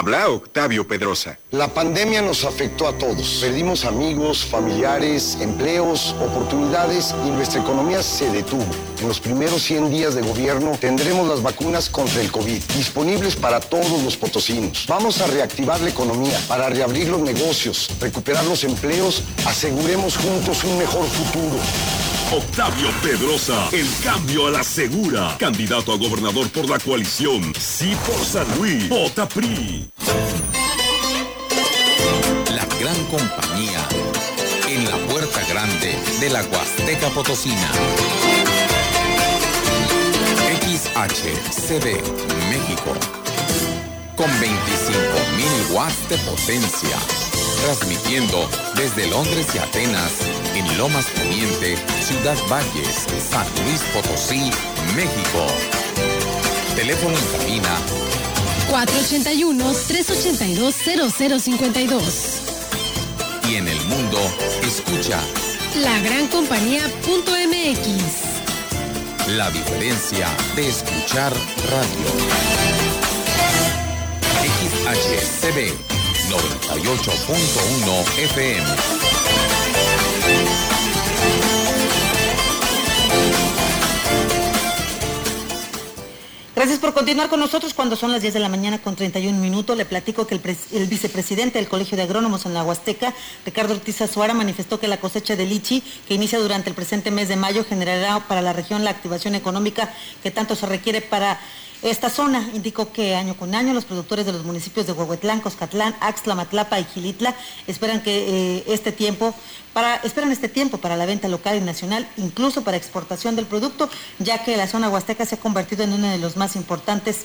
Habla Octavio Pedrosa. La pandemia nos afectó a todos. Perdimos amigos, familiares, empleos, oportunidades y nuestra economía se detuvo. En los primeros 100 días de gobierno tendremos las vacunas contra el COVID disponibles para todos los potosinos. Vamos a reactivar la economía para reabrir los negocios, recuperar los empleos, aseguremos juntos un mejor futuro. Octavio Pedrosa, el cambio a la segura. Candidato a gobernador por la coalición. Sí por San Luis. Vota PRI. La gran compañía. En la puerta grande de la Huasteca Potosina. XHCB, México. Con 25.000 watts de potencia. Transmitiendo desde Londres y Atenas, en Lomas Poniente, Ciudad Valles, San Luis Potosí, México. Teléfono en cabina 481-382-0052. y en el mundo, escucha lagrancompañía.mx. La diferencia de escuchar radio. XHCB 98.1 FM. Gracias por continuar con nosotros cuando son las 10 de la mañana con 31 minutos. Le platico que el, vicepresidente del Colegio de Agrónomos en la Huasteca, Ricardo Ortiz Azuara, manifestó que la cosecha de lichi que inicia durante el presente mes de mayo generará para la región la activación económica que tanto se requiere para esta zona indicó que año con año los productores de los municipios de Huehuetlán, Coscatlán, Axtla, Matlapa y Gilitla esperan que eh, este tiempo para, esperan este tiempo para la venta local y nacional, incluso para exportación del producto, ya que la zona huasteca se ha convertido en uno de los más importantes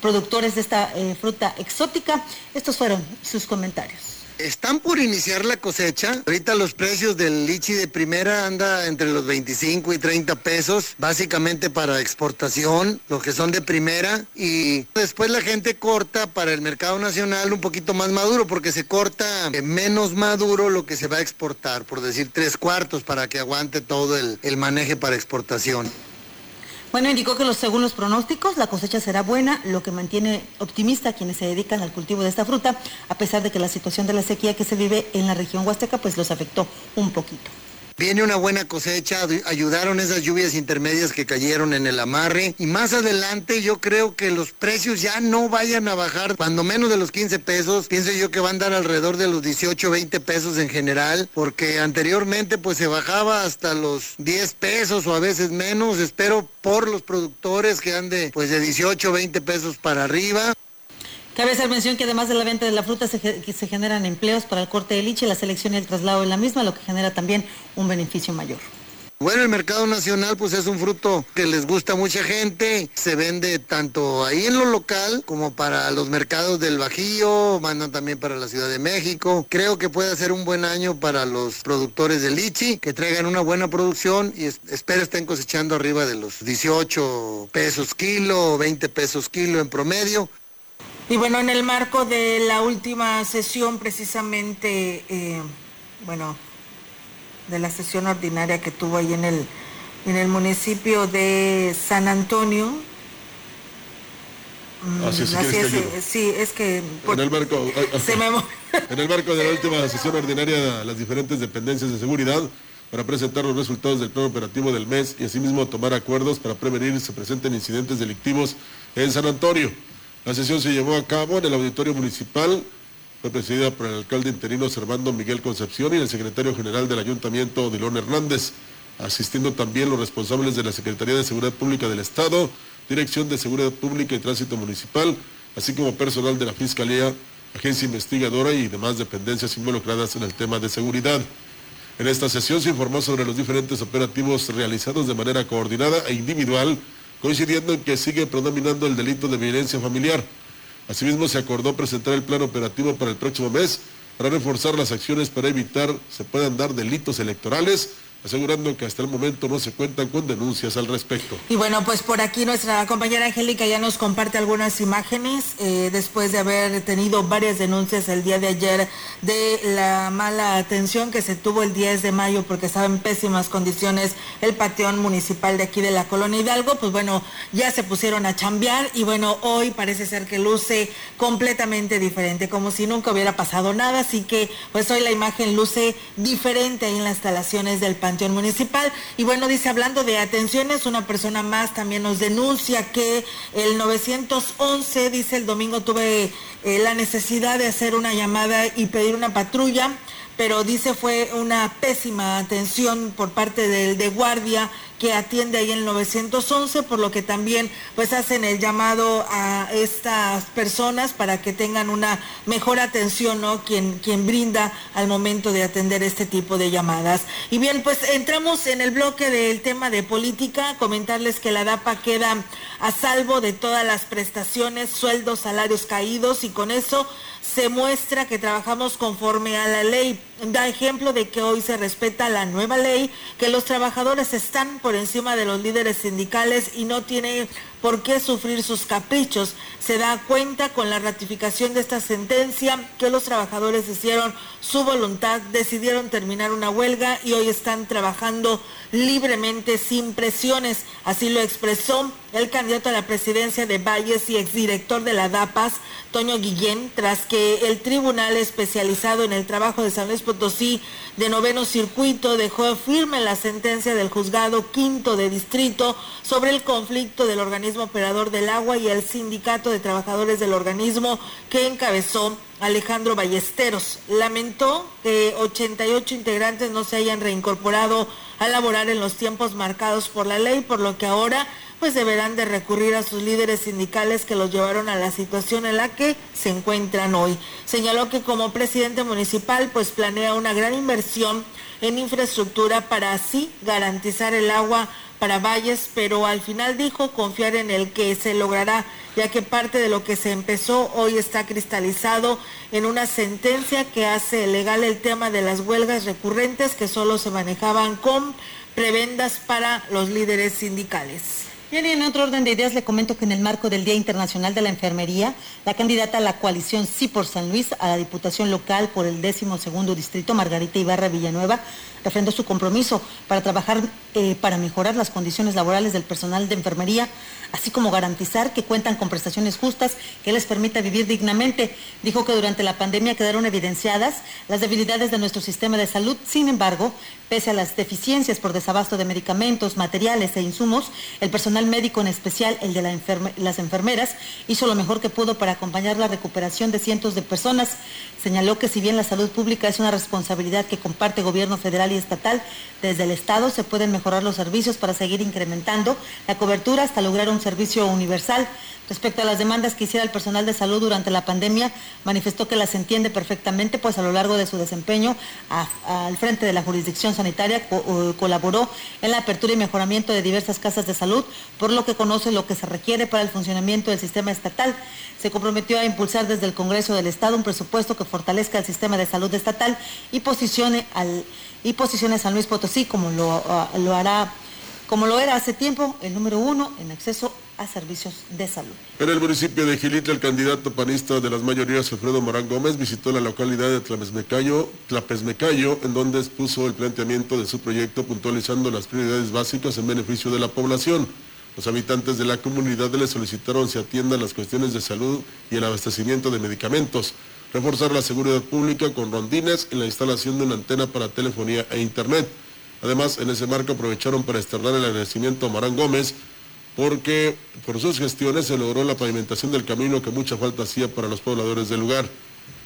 productores de esta eh, fruta exótica. Estos fueron sus comentarios. Están por iniciar la cosecha. Ahorita los precios del lichi de primera anda entre los 25 y 30 pesos, básicamente para exportación, los que son de primera. Y después la gente corta para el mercado nacional un poquito más maduro, porque se corta menos maduro lo que se va a exportar, por decir tres cuartos, para que aguante todo el, maneje para exportación. Bueno, indicó que los, según los pronósticos la cosecha será buena, lo que mantiene optimista a quienes se dedican al cultivo de esta fruta, a pesar de que la situación de la sequía que se vive en la región huasteca pues los afectó un poquito. Viene una buena cosecha, ayudaron esas lluvias intermedias que cayeron en el amarre. Y más adelante yo creo que los precios ya no vayan a bajar, cuando menos de los 15 pesos, pienso yo que van a dar alrededor de los 18, 20 pesos en general, porque anteriormente pues se bajaba hasta los 10 pesos o a veces menos, espero por los productores que ande pues de 18, 20 pesos para arriba. Cabe hacer mención que además de la venta de la fruta se, generan empleos para el corte de liche, la selección y el traslado de la misma, lo que genera también un beneficio mayor. Bueno, el mercado nacional pues es un fruto que les gusta a mucha gente, se vende tanto ahí en lo local como para los mercados del Bajío, mandan también para la Ciudad de México. Creo que puede ser un buen año para los productores de lichi, que traigan una buena producción y espero estén cosechando arriba de los 18 pesos kilo, 20 pesos kilo en promedio. Y bueno, en el marco de la última sesión, precisamente, eh, bueno, de la sesión ordinaria que tuvo ahí en el, en el municipio de San Antonio. Mm, así es, que sí, es que... en, el marco, en el marco de la última sesión ordinaria, las diferentes dependencias de seguridad para presentar los resultados del plan operativo del mes y asimismo tomar acuerdos para prevenir que se presenten incidentes delictivos en San Antonio. La sesión se llevó a cabo en el auditorio municipal, fue presidida por el alcalde interino Servando Miguel Concepción y el secretario general del ayuntamiento, Dilón Hernández, asistiendo también los responsables de la Secretaría de Seguridad Pública del Estado, Dirección de Seguridad Pública y Tránsito Municipal, así como personal de la Fiscalía, agencia investigadora y demás dependencias involucradas en el tema de seguridad. En esta sesión se informó sobre los diferentes operativos realizados de manera coordinada e individual coincidiendo en que sigue predominando el delito de violencia familiar. Asimismo, se acordó presentar el plan operativo para el próximo mes para reforzar las acciones para evitar se puedan dar delitos electorales asegurando que hasta el momento no se cuentan con denuncias al respecto. Y bueno, pues por aquí nuestra compañera Angélica ya nos comparte algunas imágenes eh, después de haber tenido varias denuncias el día de ayer de la mala atención que se tuvo el 10 de mayo porque estaba en pésimas condiciones el pateón municipal de aquí de la colonia Hidalgo, pues bueno, ya se pusieron a chambear y bueno, hoy parece ser que luce completamente diferente, como si nunca hubiera pasado nada, así que pues hoy la imagen luce diferente ahí en las instalaciones del panteón Municipal. Y bueno, dice, hablando de atenciones, una persona más también nos denuncia que el 911, dice, el domingo tuve eh, la necesidad de hacer una llamada y pedir una patrulla pero dice fue una pésima atención por parte del de guardia que atiende ahí el 911, por lo que también pues hacen el llamado a estas personas para que tengan una mejor atención, ¿no? Quien, quien brinda al momento de atender este tipo de llamadas. Y bien, pues entramos en el bloque del tema de política, comentarles que la DAPA queda a salvo de todas las prestaciones, sueldos, salarios caídos y con eso se muestra que trabajamos conforme a la ley. Da ejemplo de que hoy se respeta la nueva ley, que los trabajadores están por encima de los líderes sindicales y no tiene ¿por qué sufrir sus caprichos? Se da cuenta con la ratificación de esta sentencia que los trabajadores hicieron su voluntad, decidieron terminar una huelga y hoy están trabajando libremente sin presiones. Así lo expresó el candidato a la presidencia de Valles y exdirector de la DAPAS, Toño Guillén, tras que el tribunal especializado en el trabajo de San Luis Potosí de noveno circuito dejó firme la sentencia del juzgado quinto de distrito sobre el conflicto del organismo operador del agua y el sindicato de trabajadores del organismo que encabezó Alejandro Ballesteros. Lamentó que 88 integrantes no se hayan reincorporado a laborar en los tiempos marcados por la ley, por lo que ahora pues deberán de recurrir a sus líderes sindicales que los llevaron a la situación en la que se encuentran hoy. Señaló que como presidente municipal pues planea una gran inversión en infraestructura para así garantizar el agua para Valles, pero al final dijo confiar en el que se logrará, ya que parte de lo que se empezó hoy está cristalizado en una sentencia que hace legal el tema de las huelgas recurrentes que solo se manejaban con prebendas para los líderes sindicales. Bien, y en otro orden de ideas le comento que en el marco del Día Internacional de la Enfermería, la candidata a la coalición Sí por San Luis a la Diputación Local por el décimo segundo distrito, Margarita Ibarra Villanueva, refrendó su compromiso para trabajar eh, para mejorar las condiciones laborales del personal de enfermería, así como garantizar que cuentan con prestaciones justas que les permita vivir dignamente. Dijo que durante la pandemia quedaron evidenciadas las debilidades de nuestro sistema de salud. Sin embargo, pese a las deficiencias por desabasto de medicamentos, materiales e insumos, el personal médico, en especial el de las enfermeras, hizo lo mejor que pudo para acompañar la recuperación de cientos de personas. Señaló que si bien la salud pública es una responsabilidad que comparte gobierno federal y estatal, desde el Estado se pueden mejorar los servicios para seguir incrementando la cobertura hasta lograr un servicio universal. Respecto a las demandas que hiciera el personal de salud durante la pandemia, manifestó que las entiende perfectamente, pues a lo largo de su desempeño al frente de la jurisdicción sanitaria colaboró en la apertura y mejoramiento de diversas casas de salud, por lo que conoce lo que se requiere para el funcionamiento del sistema estatal. Se comprometió a impulsar desde el Congreso del Estado un presupuesto que fortalezca el sistema de salud estatal y posicione al y posicione a San Luis Potosí como lo, lo hará como lo era hace tiempo, el número uno en acceso a servicios de salud. En el municipio de Gilitla, el candidato panista de las mayorías, Alfredo Morán Gómez, visitó la localidad de Tlapesmecayo, en donde expuso el planteamiento de su proyecto puntualizando las prioridades básicas en beneficio de la población. Los habitantes de la comunidad le solicitaron se atiendan las cuestiones de salud y el abastecimiento de medicamentos, reforzar la seguridad pública con rondines y la instalación de una antena para telefonía e internet. Además, en ese marco aprovecharon para externar el agradecimiento a Morán Gómez porque por sus gestiones se logró la pavimentación del camino que mucha falta hacía para los pobladores del lugar.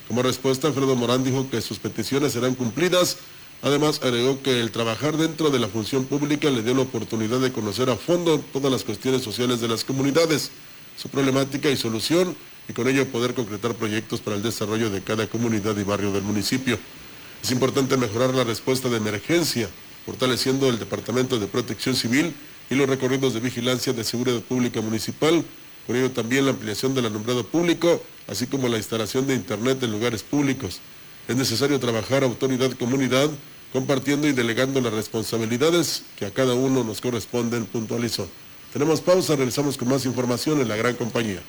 Como respuesta, Alfredo Morán dijo que sus peticiones serán cumplidas. Además, agregó que el trabajar dentro de la función pública le dio la oportunidad de conocer a fondo todas las cuestiones sociales de las comunidades, su problemática y solución, y con ello poder concretar proyectos para el desarrollo de cada comunidad y barrio del municipio. Es importante mejorar la respuesta de emergencia, fortaleciendo el Departamento de Protección Civil y los recorridos de vigilancia de seguridad pública municipal, con ello también la ampliación del alumbrado público, así como la instalación de Internet en lugares públicos. Es necesario trabajar autoridad-comunidad, compartiendo y delegando las responsabilidades que a cada uno nos corresponden, puntualizó. Tenemos pausa, regresamos con más información en la gran compañía.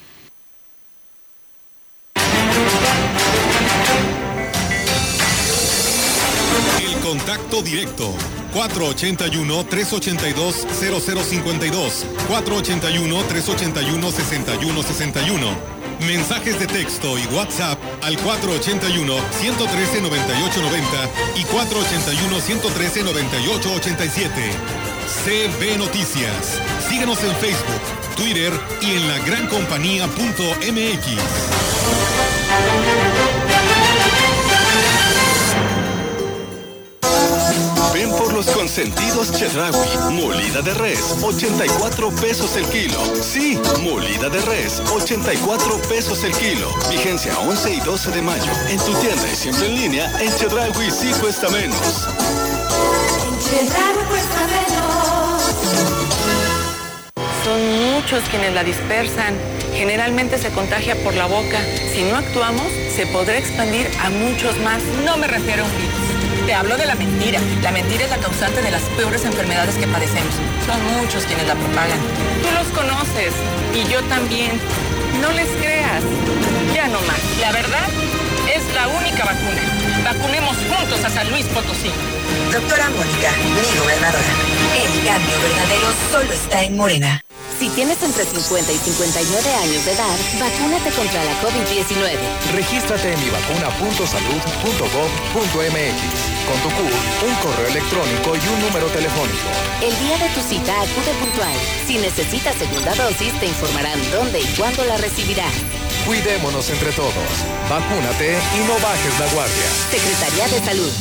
El contacto directo 481-382-0052, 481-381-6161. Mensajes de texto y WhatsApp al 481-113-9890 y 481-113-9887. CB Noticias. Síguenos en Facebook, Twitter y en lagrancompañía.mx. Consentidos Chedraui. Molida de res, 84 pesos el kilo. Sí, molida de res, 84 pesos el kilo. Vigencia 11 y 12 de mayo. En tu tienda y siempre en línea, en Chedraui sí cuesta menos. Chedraui cuesta menos. Son muchos quienes la dispersan. Generalmente se contagia por la boca. Si no actuamos, se podrá expandir a muchos más. No me refiero a un virus te hablo de la mentira. La mentira es la causante de las peores enfermedades que padecemos. Son muchos quienes la propagan. Tú los conoces y yo también. No les creas. Ya no más. La verdad es la única vacuna. Vacunemos juntos a San Luis Potosí. Doctora Mónica, mi gobernadora. El cambio verdadero solo está en Morena. Si tienes entre 50 y 59 años de edad, vacúnate contra la COVID-19. Regístrate en mivacuna.salud.gov.mx. Con tu CUR, un correo electrónico y un número telefónico. El día de tu cita acude puntual. Si necesitas segunda dosis, te informarán dónde y cuándo la recibirás. Cuidémonos entre todos. Vacúnate y no bajes la guardia. Secretaría de Salud.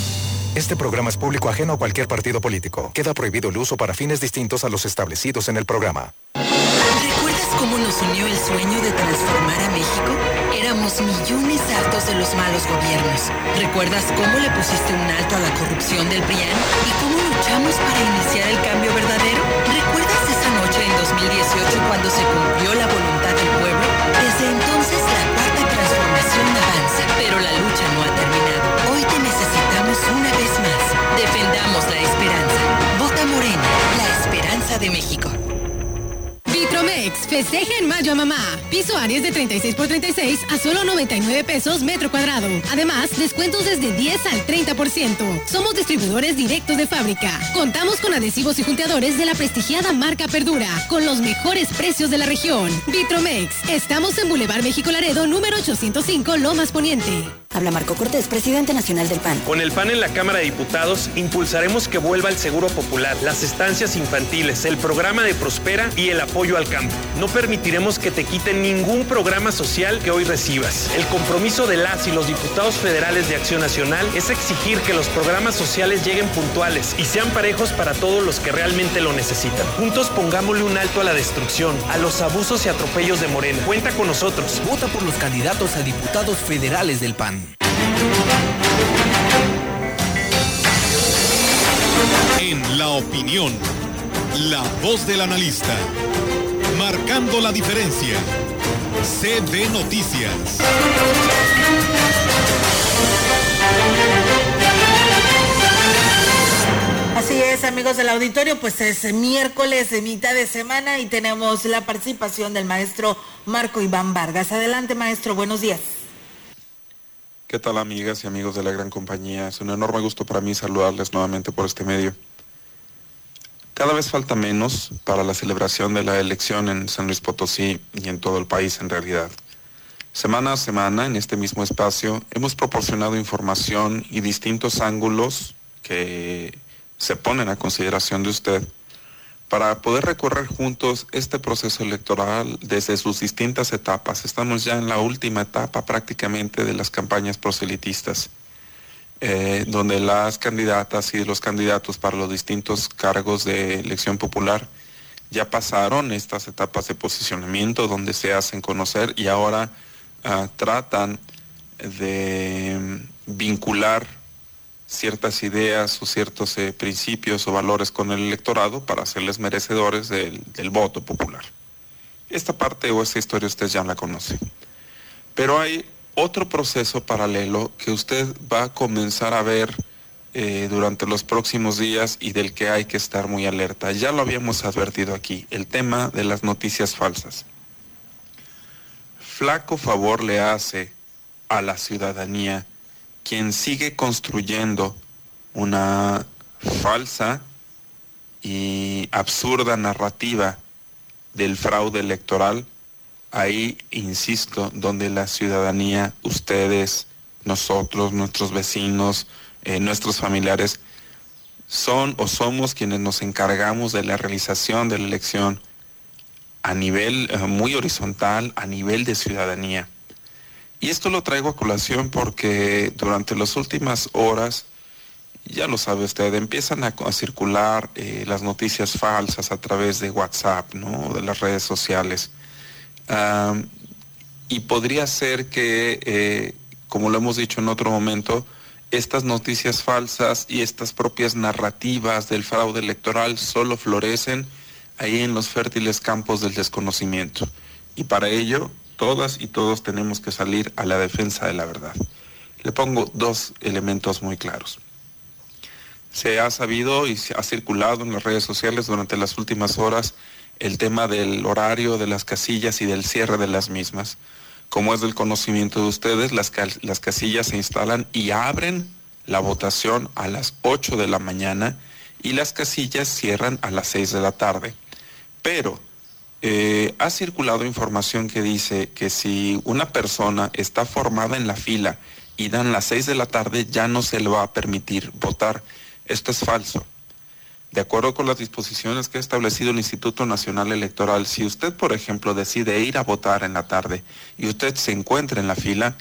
Este programa es público ajeno a cualquier partido político. Queda prohibido el uso para fines distintos a los establecidos en el programa. ¿Recuerdas cómo nos unió el sueño de transformar a México? Millones hartos de los malos gobiernos. ¿Recuerdas cómo le pusiste un alto a la corrupción del PRIAN? ¿Y cómo luchamos para iniciar el cambio verdadero? ¿Recuerdas esa noche en 2018 cuando se cumplió la voluntad del pueblo? Desde entonces la cuarta transformación avanza, pero la lucha no ha terminado. Hoy te necesitamos una vez más. Defendamos la esperanza. Vota Morena, la esperanza de México. Vitromex, festeja en mayo a mamá. Piso Aries de 36 por 36 a solo 99 pesos metro cuadrado. Además, descuentos desde 10 al 30%. Somos distribuidores directos de fábrica. Contamos con adhesivos y junteadores de la prestigiada marca Perdura, con los mejores precios de la región. Vitromex, estamos en Boulevard México Laredo, número 805, Lomas Poniente. Habla Marco Cortés, presidente nacional del PAN. Con el PAN en la Cámara de Diputados, impulsaremos que vuelva el seguro popular, las estancias infantiles, el programa de Prospera y el apoyo al campo. No permitiremos que te quiten ningún programa social que hoy recibas. El compromiso de las y los diputados federales de Acción Nacional es exigir que los programas sociales lleguen puntuales y sean parejos para todos los que realmente lo necesitan. Juntos pongámosle un alto a la destrucción, a los abusos y atropellos de Morena. Cuenta con nosotros. Vota por los candidatos a diputados federales del PAN. En la opinión, la voz del analista, marcando la diferencia. CB Noticias. Así es, amigos del auditorio, pues es miércoles de mitad de semana y tenemos la participación del maestro Marco Iván Vargas. Adelante, maestro, buenos días. ¿Qué tal amigas y amigos de la gran compañía? Es un enorme gusto para mí saludarles nuevamente por este medio. Cada vez falta menos para la celebración de la elección en San Luis Potosí y en todo el país en realidad. Semana a semana, en este mismo espacio, hemos proporcionado información y distintos ángulos que se ponen a consideración de usted para poder recorrer juntos este proceso electoral desde sus distintas etapas. Estamos ya en la última etapa prácticamente de las campañas proselitistas, eh, donde las candidatas y los candidatos para los distintos cargos de elección popular ya pasaron estas etapas de posicionamiento donde se hacen conocer y ahora ah, tratan de vincular ciertas ideas o ciertos eh, principios o valores con el electorado para hacerles merecedores del, del, voto popular. Esta parte o esta historia usted ya la conoce. Pero hay otro proceso paralelo que usted va a comenzar a ver eh, durante los próximos días y del que hay que estar muy alerta. Ya lo habíamos advertido aquí, el tema de las noticias falsas. Flaco favor le hace a la ciudadanía quien sigue construyendo una falsa y absurda narrativa del fraude electoral, ahí, insisto, donde la ciudadanía, ustedes, nosotros, nuestros vecinos, eh, nuestros familiares, son o somos quienes nos encargamos de la realización de la elección a nivel eh, muy horizontal, a nivel de ciudadanía. Y esto lo traigo a colación porque durante las últimas horas, ya lo sabe usted, empiezan a, circular eh, las noticias falsas a través de WhatsApp, ¿no? De las redes sociales. Y podría ser que, eh, como lo hemos dicho en otro momento, estas noticias falsas y estas propias narrativas del fraude electoral solo florecen ahí en los fértiles campos del desconocimiento. Y para ello todas y todos tenemos que salir a la defensa de la verdad. Le pongo dos elementos muy claros. Se ha sabido y se ha circulado en las redes sociales durante las últimas horas el tema del horario de las casillas y del cierre de las mismas. Como es del conocimiento de ustedes, las, las casillas se instalan y abren la votación a las 8 de la mañana y las casillas cierran a las 6 de la tarde. Pero eh, ha circulado información que dice que si una persona está formada en la fila y dan las 6 de la tarde, ya no se le va a permitir votar. Esto es falso. De acuerdo con las disposiciones que ha establecido el Instituto Nacional Electoral, si usted, por ejemplo, decide ir a votar en la tarde y usted se encuentra en la fila,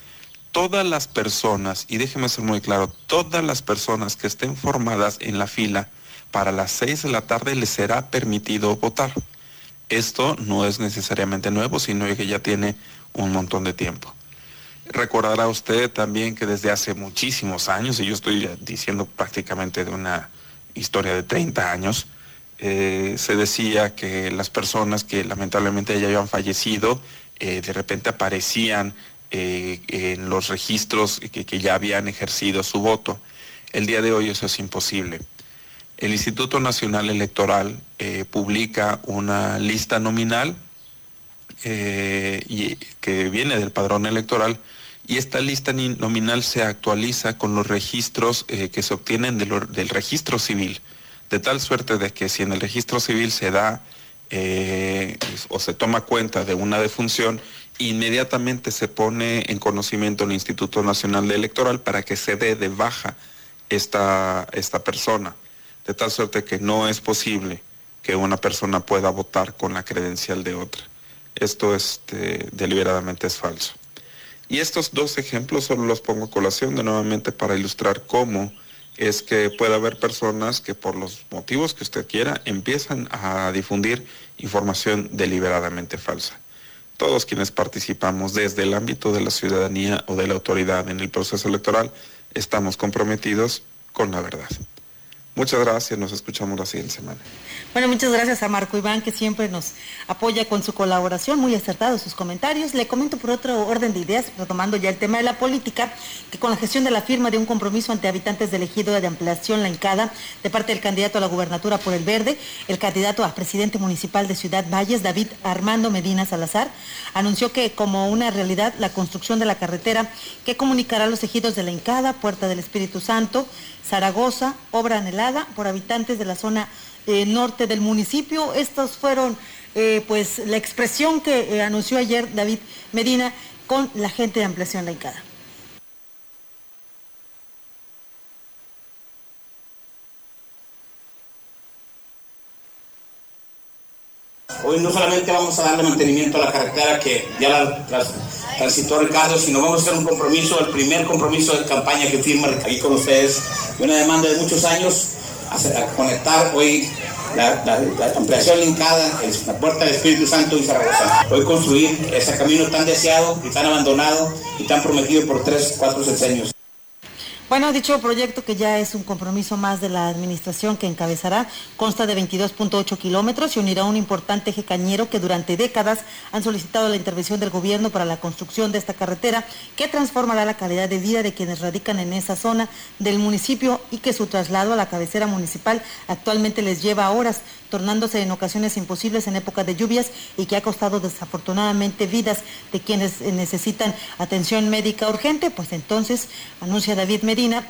todas las personas, y déjeme ser muy claro, todas las personas que estén formadas en la fila para las seis de la tarde les será permitido votar. Esto no es necesariamente nuevo, sino que ya tiene un montón de tiempo. Recordará usted también que desde hace muchísimos años, y yo estoy diciendo prácticamente de una historia de 30 años, eh, se decía que las personas que lamentablemente ya habían fallecido, eh, de repente aparecían eh, en los registros que, que, ya habían ejercido su voto. El día de hoy eso es imposible. El Instituto Nacional Electoral publica una lista nominal y, que viene del padrón electoral y esta lista nominal se actualiza con los registros eh, que se obtienen del registro civil, de tal suerte de que si en el registro civil se da eh, o se toma cuenta de una defunción, inmediatamente se pone en conocimiento el Instituto Nacional Electoral para que se dé de baja esta, esta persona, de tal suerte que no es posible que una persona pueda votar con la credencial de otra. Esto este, deliberadamente es falso. Y estos dos ejemplos solo los pongo a colación de nuevamente para ilustrar cómo es que puede haber personas que por los motivos que usted quiera empiezan a difundir información deliberadamente falsa. Todos quienes participamos desde el ámbito de la ciudadanía o de la autoridad en el proceso electoral estamos comprometidos con la verdad. Muchas gracias, nos escuchamos la siguiente semana. Bueno, muchas gracias a Marco Iván, que siempre nos apoya con su colaboración, muy acertados sus comentarios. Le comento por otro orden de ideas, retomando ya el tema de la política, que con la gestión de la firma de un compromiso ante habitantes del ejido de ampliación La Encada, de parte del candidato a la gubernatura por el Verde, el candidato a presidente municipal de Ciudad Valles, David Armando Medina Salazar, anunció que como una realidad la construcción de la carretera que comunicará los ejidos de La Encada, Puerta del Espíritu Santo, Zaragoza, obra anhelada por habitantes de la zona eh, norte del municipio. Estos fueron eh, pues la expresión que eh, anunció ayer David Medina con la gente de Ampliación Laicada. Hoy no solamente vamos a darle mantenimiento a la carretera que ya la, transitó Ricardo, sino vamos a hacer un compromiso, el primer compromiso de campaña que firma aquí con ustedes, una demanda de muchos años, a, conectar hoy la, ampliación linkada, la puerta del Espíritu Santo y Zaragoza. Hoy construir ese camino tan deseado y tan abandonado y tan prometido por tres, cuatro sexenios. Bueno, dicho proyecto que ya es un compromiso más de la administración que encabezará, consta de 22.8 kilómetros y unirá un importante eje cañero que durante décadas han solicitado la intervención del gobierno para la construcción de esta carretera que transformará la calidad de vida de quienes radican en esa zona del municipio y que su traslado a la cabecera municipal actualmente les lleva horas tornándose en ocasiones imposibles en época de lluvias y que ha costado desafortunadamente vidas de quienes necesitan atención médica urgente, pues entonces anuncia David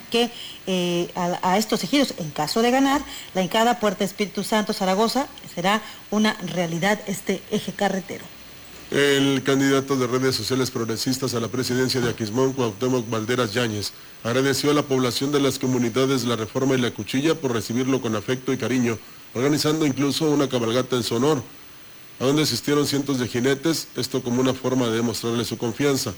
Que eh, a, estos ejidos, en caso de ganar, la encada Puerta Espíritu Santo Zaragoza será una realidad este eje carretero. El candidato de redes sociales progresistas a la presidencia de Aquismón, Cuauhtémoc Valderas Yáñez, agradeció a la población de las comunidades La Reforma y La Cuchilla por recibirlo con afecto y cariño organizando incluso una cabalgata en su honor, a donde asistieron cientos de jinetes, esto como una forma de demostrarle su confianza.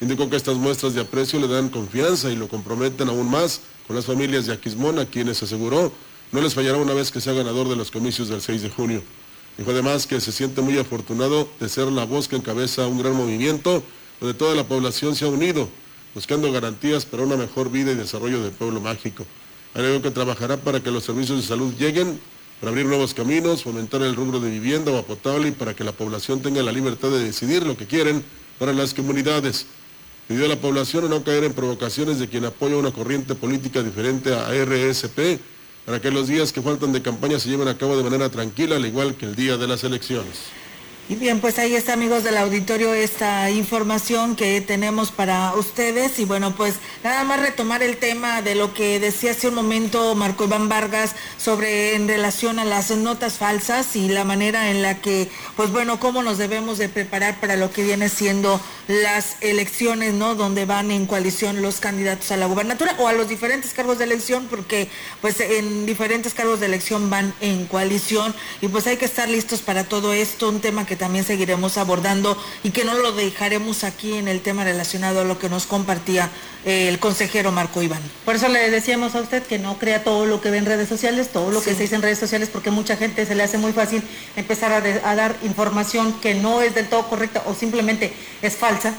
Indicó que estas muestras de aprecio le dan confianza y lo comprometen aún más con las familias de Aquismón, a quienes aseguró no les fallará una vez que sea ganador de los comicios del 6 de junio. Dijo además que se siente muy afortunado de ser la voz que encabeza un gran movimiento donde toda la población se ha unido, buscando garantías para una mejor vida y desarrollo del pueblo mágico. Agregó que trabajará para que los servicios de salud lleguen para abrir nuevos caminos, fomentar el rubro de vivienda, agua potable y para que la población tenga la libertad de decidir lo que quieren para las comunidades. Pidió a la población no caer en provocaciones de quien apoya una corriente política diferente a RSP para que los días que faltan de campaña se lleven a cabo de manera tranquila, al igual que el día de las elecciones. Y bien, pues ahí está, amigos del auditorio, esta información que tenemos para ustedes. Y bueno, pues nada más retomar el tema de lo que decía hace un momento Marco Iván Vargas sobre en relación a las notas falsas y la manera en la que, pues bueno, cómo nos debemos de preparar para lo que viene siendo las elecciones, ¿no? Donde van en coalición los candidatos a la gubernatura o a los diferentes cargos de elección, porque pues en diferentes cargos de elección van en coalición y pues hay que estar listos para todo esto, un tema que también seguiremos abordando y que no lo dejaremos aquí en el tema relacionado a lo que nos compartía eh, el consejero Marco Iván. Por eso le decíamos a usted que no crea todo lo que ve en redes sociales, todo lo que se dice en redes sociales, porque mucha gente se le hace muy fácil empezar a, a dar información que no es del todo correcta o simplemente es falsa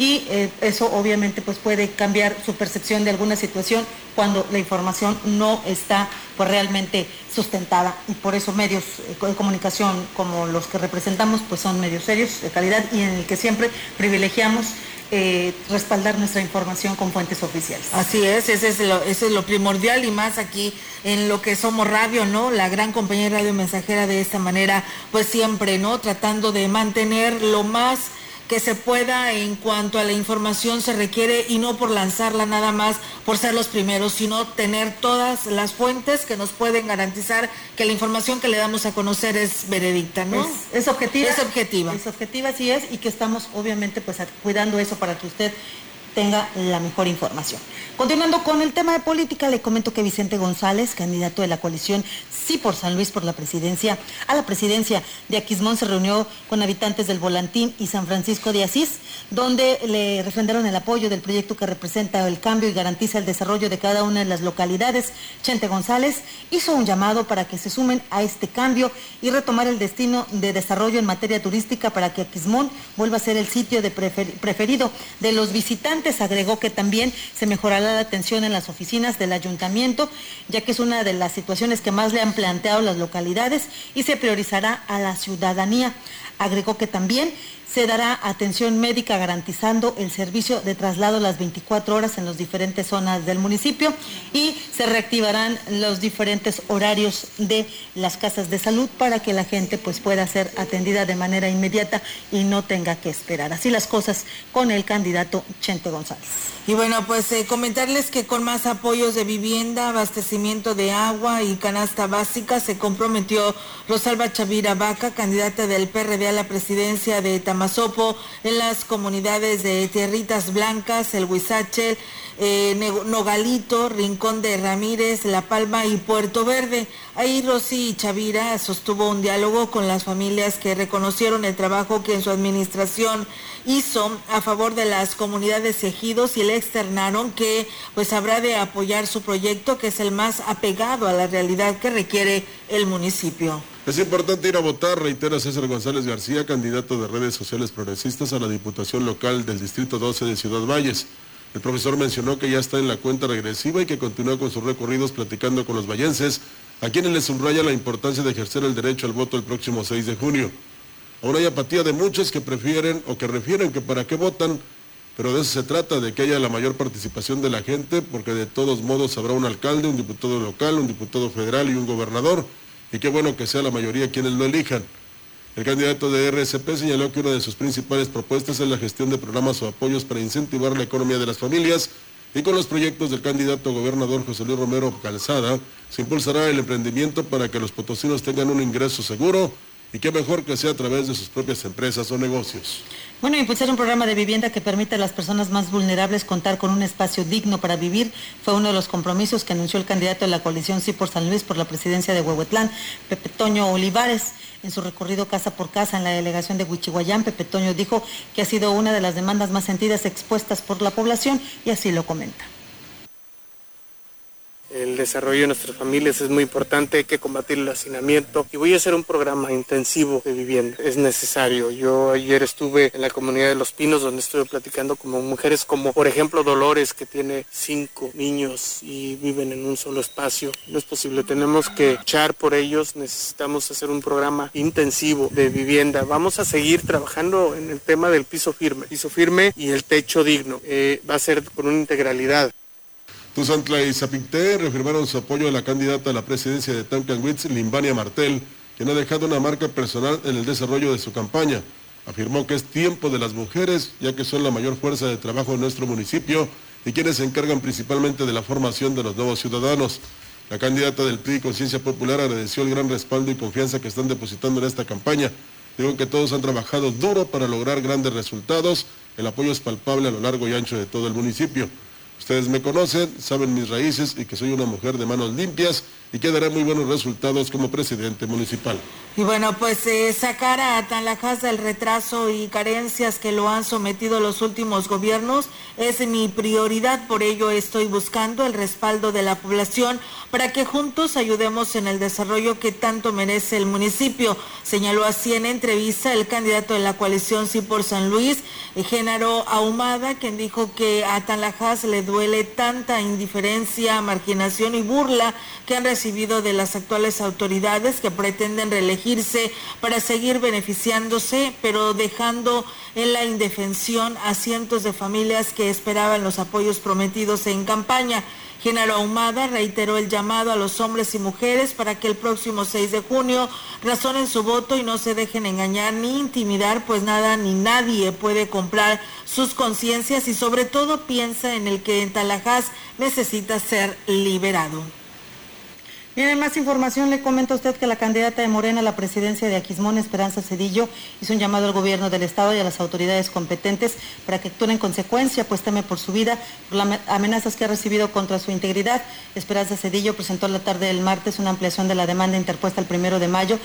y eh, eso obviamente pues puede cambiar su percepción de alguna situación cuando la información no está pues realmente sustentada y por eso medios de comunicación como los que representamos pues son medios serios de calidad y en el que siempre privilegiamos eh, respaldar nuestra información con fuentes oficiales. Así es, ese es lo, eso es lo primordial y más aquí en lo que somos radio, ¿no? La gran compañía radio mensajera de esta manera, pues siempre, ¿no? Tratando de mantener lo más que se pueda en cuanto a la información se requiere y no por lanzarla nada más por ser los primeros, sino tener todas las fuentes que nos pueden garantizar que la información que le damos a conocer es veredicta, ¿no? Es, objetiva. Es objetiva. Es objetiva, sí es, y que estamos obviamente pues cuidando eso para que usted tenga la mejor información. Continuando con el tema de política, le comento que Vicente González, candidato de la coalición Sí por San Luis por la presidencia, a la presidencia de Aquismón se reunió con habitantes del Volantín y San Francisco de Asís, donde le refrendaron el apoyo del proyecto que representa el cambio y garantiza el desarrollo de cada una de las localidades. Chente González hizo un llamado para que se sumen a este cambio y retomar el destino de desarrollo en materia turística para que Aquismón vuelva a ser el sitio de preferido de los visitantes. Agregó que también se mejorará la atención en las oficinas del ayuntamiento, ya que es una de las situaciones que más le han planteado las localidades y se priorizará a la ciudadanía. Agregó que también se dará atención médica garantizando el servicio de traslado las 24 horas en las diferentes zonas del municipio y se reactivarán los diferentes horarios de las casas de salud para que la gente pues pueda ser atendida de manera inmediata y no tenga que esperar. Así las cosas con el candidato Chente González. Y bueno, pues eh, comentarles que con más apoyos de vivienda, abastecimiento de agua y canasta básica se comprometió Rosalba Chavira Vaca, candidata del PRD a la presidencia de Tamazopo, en las comunidades de Tierritas Blancas, El Huizache, eh, Nogalito, Rincón de Ramírez, La Palma y Puerto Verde. Ahí Rosy Chavira sostuvo un diálogo con las familias que reconocieron el trabajo que en su administración hizo a favor de las comunidades ejidos y le externaron que pues habrá de apoyar su proyecto que es el más apegado a la realidad que requiere el municipio. Es importante ir a votar, reitera César González García, candidato de redes sociales progresistas a la Diputación Local del Distrito 12 de Ciudad Valles. El profesor mencionó que ya está en la cuenta regresiva y que continúa con sus recorridos platicando con los vallenses, a quienes les subraya la importancia de ejercer el derecho al voto el próximo 6 de junio. Aún hay apatía de muchos que prefieren o que refieren que para qué votan, pero de eso se trata, de que haya la mayor participación de la gente, porque de todos modos habrá un alcalde, un diputado local, un diputado federal y un gobernador, y qué bueno que sea la mayoría quienes lo elijan. El candidato de RSP señaló que una de sus principales propuestas es la gestión de programas o apoyos para incentivar la economía de las familias y con los proyectos del candidato gobernador José Luis Romero Calzada se impulsará el emprendimiento para que los potosinos tengan un ingreso seguro y qué mejor que sea a través de sus propias empresas o negocios. Bueno, impulsar un programa de vivienda que permita a las personas más vulnerables contar con un espacio digno para vivir fue uno de los compromisos que anunció el candidato de la coalición Sí por San Luis por la presidencia de Huehuetlán, Pepe Toño Olivares. En su recorrido casa por casa en la delegación de Huichihuayán, Pepe Toño dijo que ha sido una de las demandas más sentidas expuestas por la población y así lo comenta el desarrollo de nuestras familias es muy importante, hay que combatir el hacinamiento y voy a hacer un programa intensivo de vivienda, es necesario. Yo ayer estuve en la comunidad de Los Pinos donde estuve platicando con mujeres como por ejemplo Dolores que tiene cinco niños y viven en un solo espacio. No es posible, tenemos que echar por ellos, necesitamos hacer un programa intensivo de vivienda. Vamos a seguir trabajando en el tema del piso firme, piso firme y el techo digno. Eh, va a ser con una integralidad Tuzantla y Zapinté reafirmaron su apoyo a la candidata a la presidencia de Tancanwitz, Limbania Martel, quien ha dejado una marca personal en el desarrollo de su campaña. Afirmó que es tiempo de las mujeres, ya que son la mayor fuerza de trabajo en nuestro municipio y quienes se encargan principalmente de la formación de los nuevos ciudadanos. La candidata del PRI Conciencia Popular agradeció el gran respaldo y confianza que están depositando en esta campaña. Digo que todos han trabajado duro para lograr grandes resultados. El apoyo es palpable a lo largo y ancho de todo el municipio. Ustedes me conocen, saben mis raíces y que soy una mujer de manos limpias y que dará muy buenos resultados como presidente municipal. Y bueno, pues eh, sacar a Tanlajas del retraso y carencias que lo han sometido los últimos gobiernos es mi prioridad, por ello estoy buscando el respaldo de la población para que juntos ayudemos en el desarrollo que tanto merece el municipio. Señaló así en entrevista el candidato de la coalición Sí por San Luis, Génaro Ahumada, quien dijo que a Tanlajas le duele tanta indiferencia, marginación y burla que han recibido de las actuales autoridades que pretenden reelegir para seguir beneficiándose, pero dejando en la indefensión a cientos de familias que esperaban los apoyos prometidos en campaña. Genaro Ahumada reiteró el llamado a los hombres y mujeres para que el próximo 6 de junio razonen su voto y no se dejen engañar ni intimidar, pues nada ni nadie puede comprar sus conciencias y sobre todo piensa en el que en Talajás necesita ser liberado. Bien, más información le comenta a usted que la candidata de Morena a la presidencia de Aquismón, Esperanza Cedillo, hizo un llamado al gobierno del Estado y a las autoridades competentes para que actúen en consecuencia, pues teme por su vida, por las amenazas que ha recibido contra su integridad. Esperanza Cedillo presentó la tarde del martes una ampliación de la demanda interpuesta el primero de mayo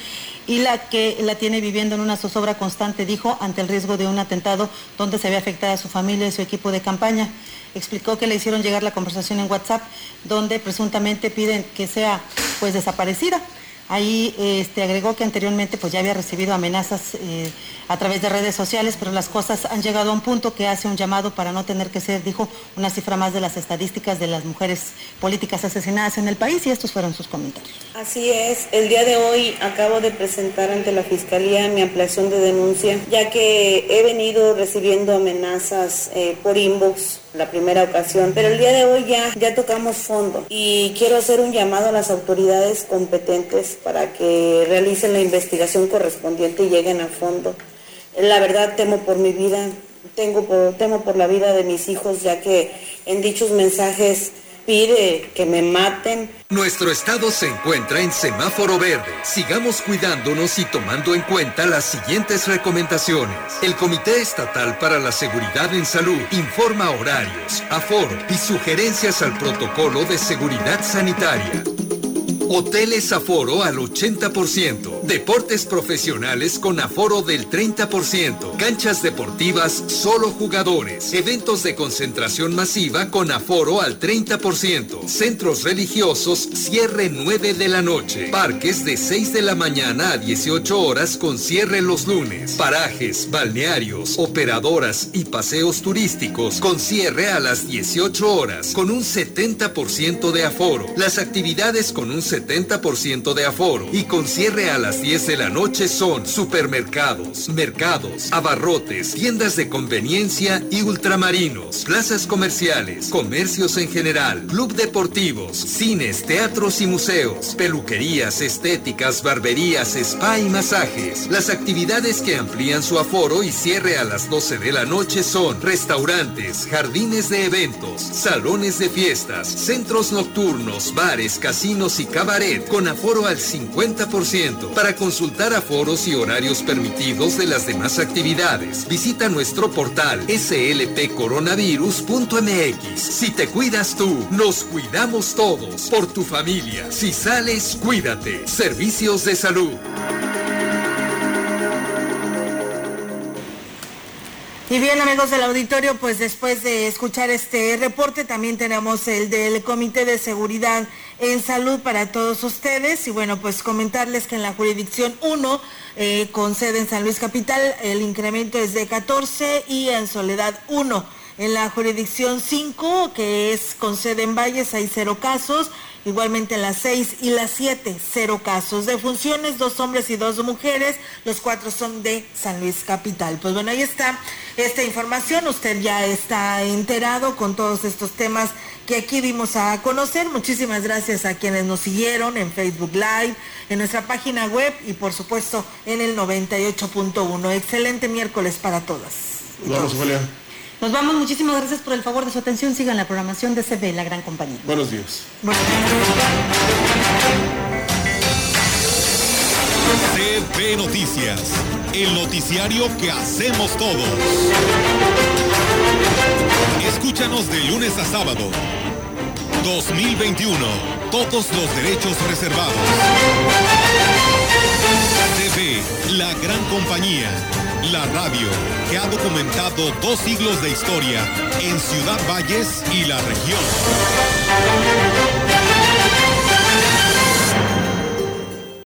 y la que la tiene viviendo en una zozobra constante, dijo, ante el riesgo de un atentado donde se había afectado a su familia y su equipo de campaña explicó que le hicieron llegar la conversación en WhatsApp donde presuntamente piden que sea pues desaparecida. Ahí este, agregó que anteriormente pues ya había recibido amenazas eh, a través de redes sociales, pero las cosas han llegado a un punto que hace un llamado para no tener que ser, dijo, una cifra más de las estadísticas de las mujeres políticas asesinadas en el país y estos fueron sus comentarios. Así es, el día de hoy acabo de presentar ante la Fiscalía mi ampliación de denuncia, ya que he venido recibiendo amenazas eh, por inbox la primera ocasión, pero el día de hoy ya, ya tocamos fondo y quiero hacer un llamado a las autoridades competentes para que realicen la investigación correspondiente y lleguen a fondo. La verdad temo por mi vida, tengo por, temo por la vida de mis hijos, ya que en dichos mensajes pide que me maten. Nuestro estado se encuentra en semáforo verde. Sigamos cuidándonos y tomando en cuenta las siguientes recomendaciones. El Comité Estatal para la Seguridad en Salud informa horarios, aforo y sugerencias al protocolo de seguridad sanitaria. Hoteles aforo al 80%. Deportes profesionales con aforo del 30%. Canchas deportivas solo jugadores. Eventos de concentración masiva con aforo al 30%. Centros religiosos cierre 9 de la noche. Parques de 6 de la mañana a 18 horas con cierre los lunes. Parajes, balnearios, operadoras y paseos turísticos con cierre a las 18 horas con un 70% de aforo. Las actividades con un 70% de aforo y con cierre a las 10 de la noche son supermercados, mercados, abarrotes, tiendas de conveniencia y ultramarinos, plazas comerciales, comercios en general, club deportivos, cines, teatros y museos, peluquerías, estéticas, barberías, spa y masajes. Las actividades que amplían su aforo y cierre a las 12 de la noche son restaurantes, jardines de eventos, salones de fiestas, centros nocturnos, bares, casinos y cabaret con aforo al 50%. Para consultar aforos y horarios permitidos de las demás actividades, visita nuestro portal slpcoronavirus.mx. Si te cuidas tú, nos cuidamos todos. Por tu familia. Si sales, cuídate. Servicios de salud. Y bien amigos del auditorio, pues después de escuchar este reporte también tenemos el del Comité de Seguridad en Salud para todos ustedes y bueno, pues comentarles que en la jurisdicción 1, eh, con sede en San Luis Capital, el incremento es de 14 y en Soledad 1. En la jurisdicción 5, que es con sede en Valles, hay cero casos. Igualmente en las 6 y las 7, cero casos. De funciones, dos hombres y dos mujeres. Los cuatro son de San Luis Capital. Pues bueno, ahí está esta información. Usted ya está enterado con todos estos temas que aquí dimos a conocer. Muchísimas gracias a quienes nos siguieron en Facebook Live, en nuestra página web y por supuesto en el 98.1. Excelente miércoles para todas. Vamos, Julia. Nos vamos, muchísimas gracias por el favor de su atención. Sigan la programación de CB, la gran compañía. Buenos días. CB Noticias, el noticiario que hacemos todos. Escúchanos de lunes a sábado. 2021, todos los derechos reservados. CB, la gran compañía la radio que ha documentado dos siglos de historia en Ciudad Valles y la región.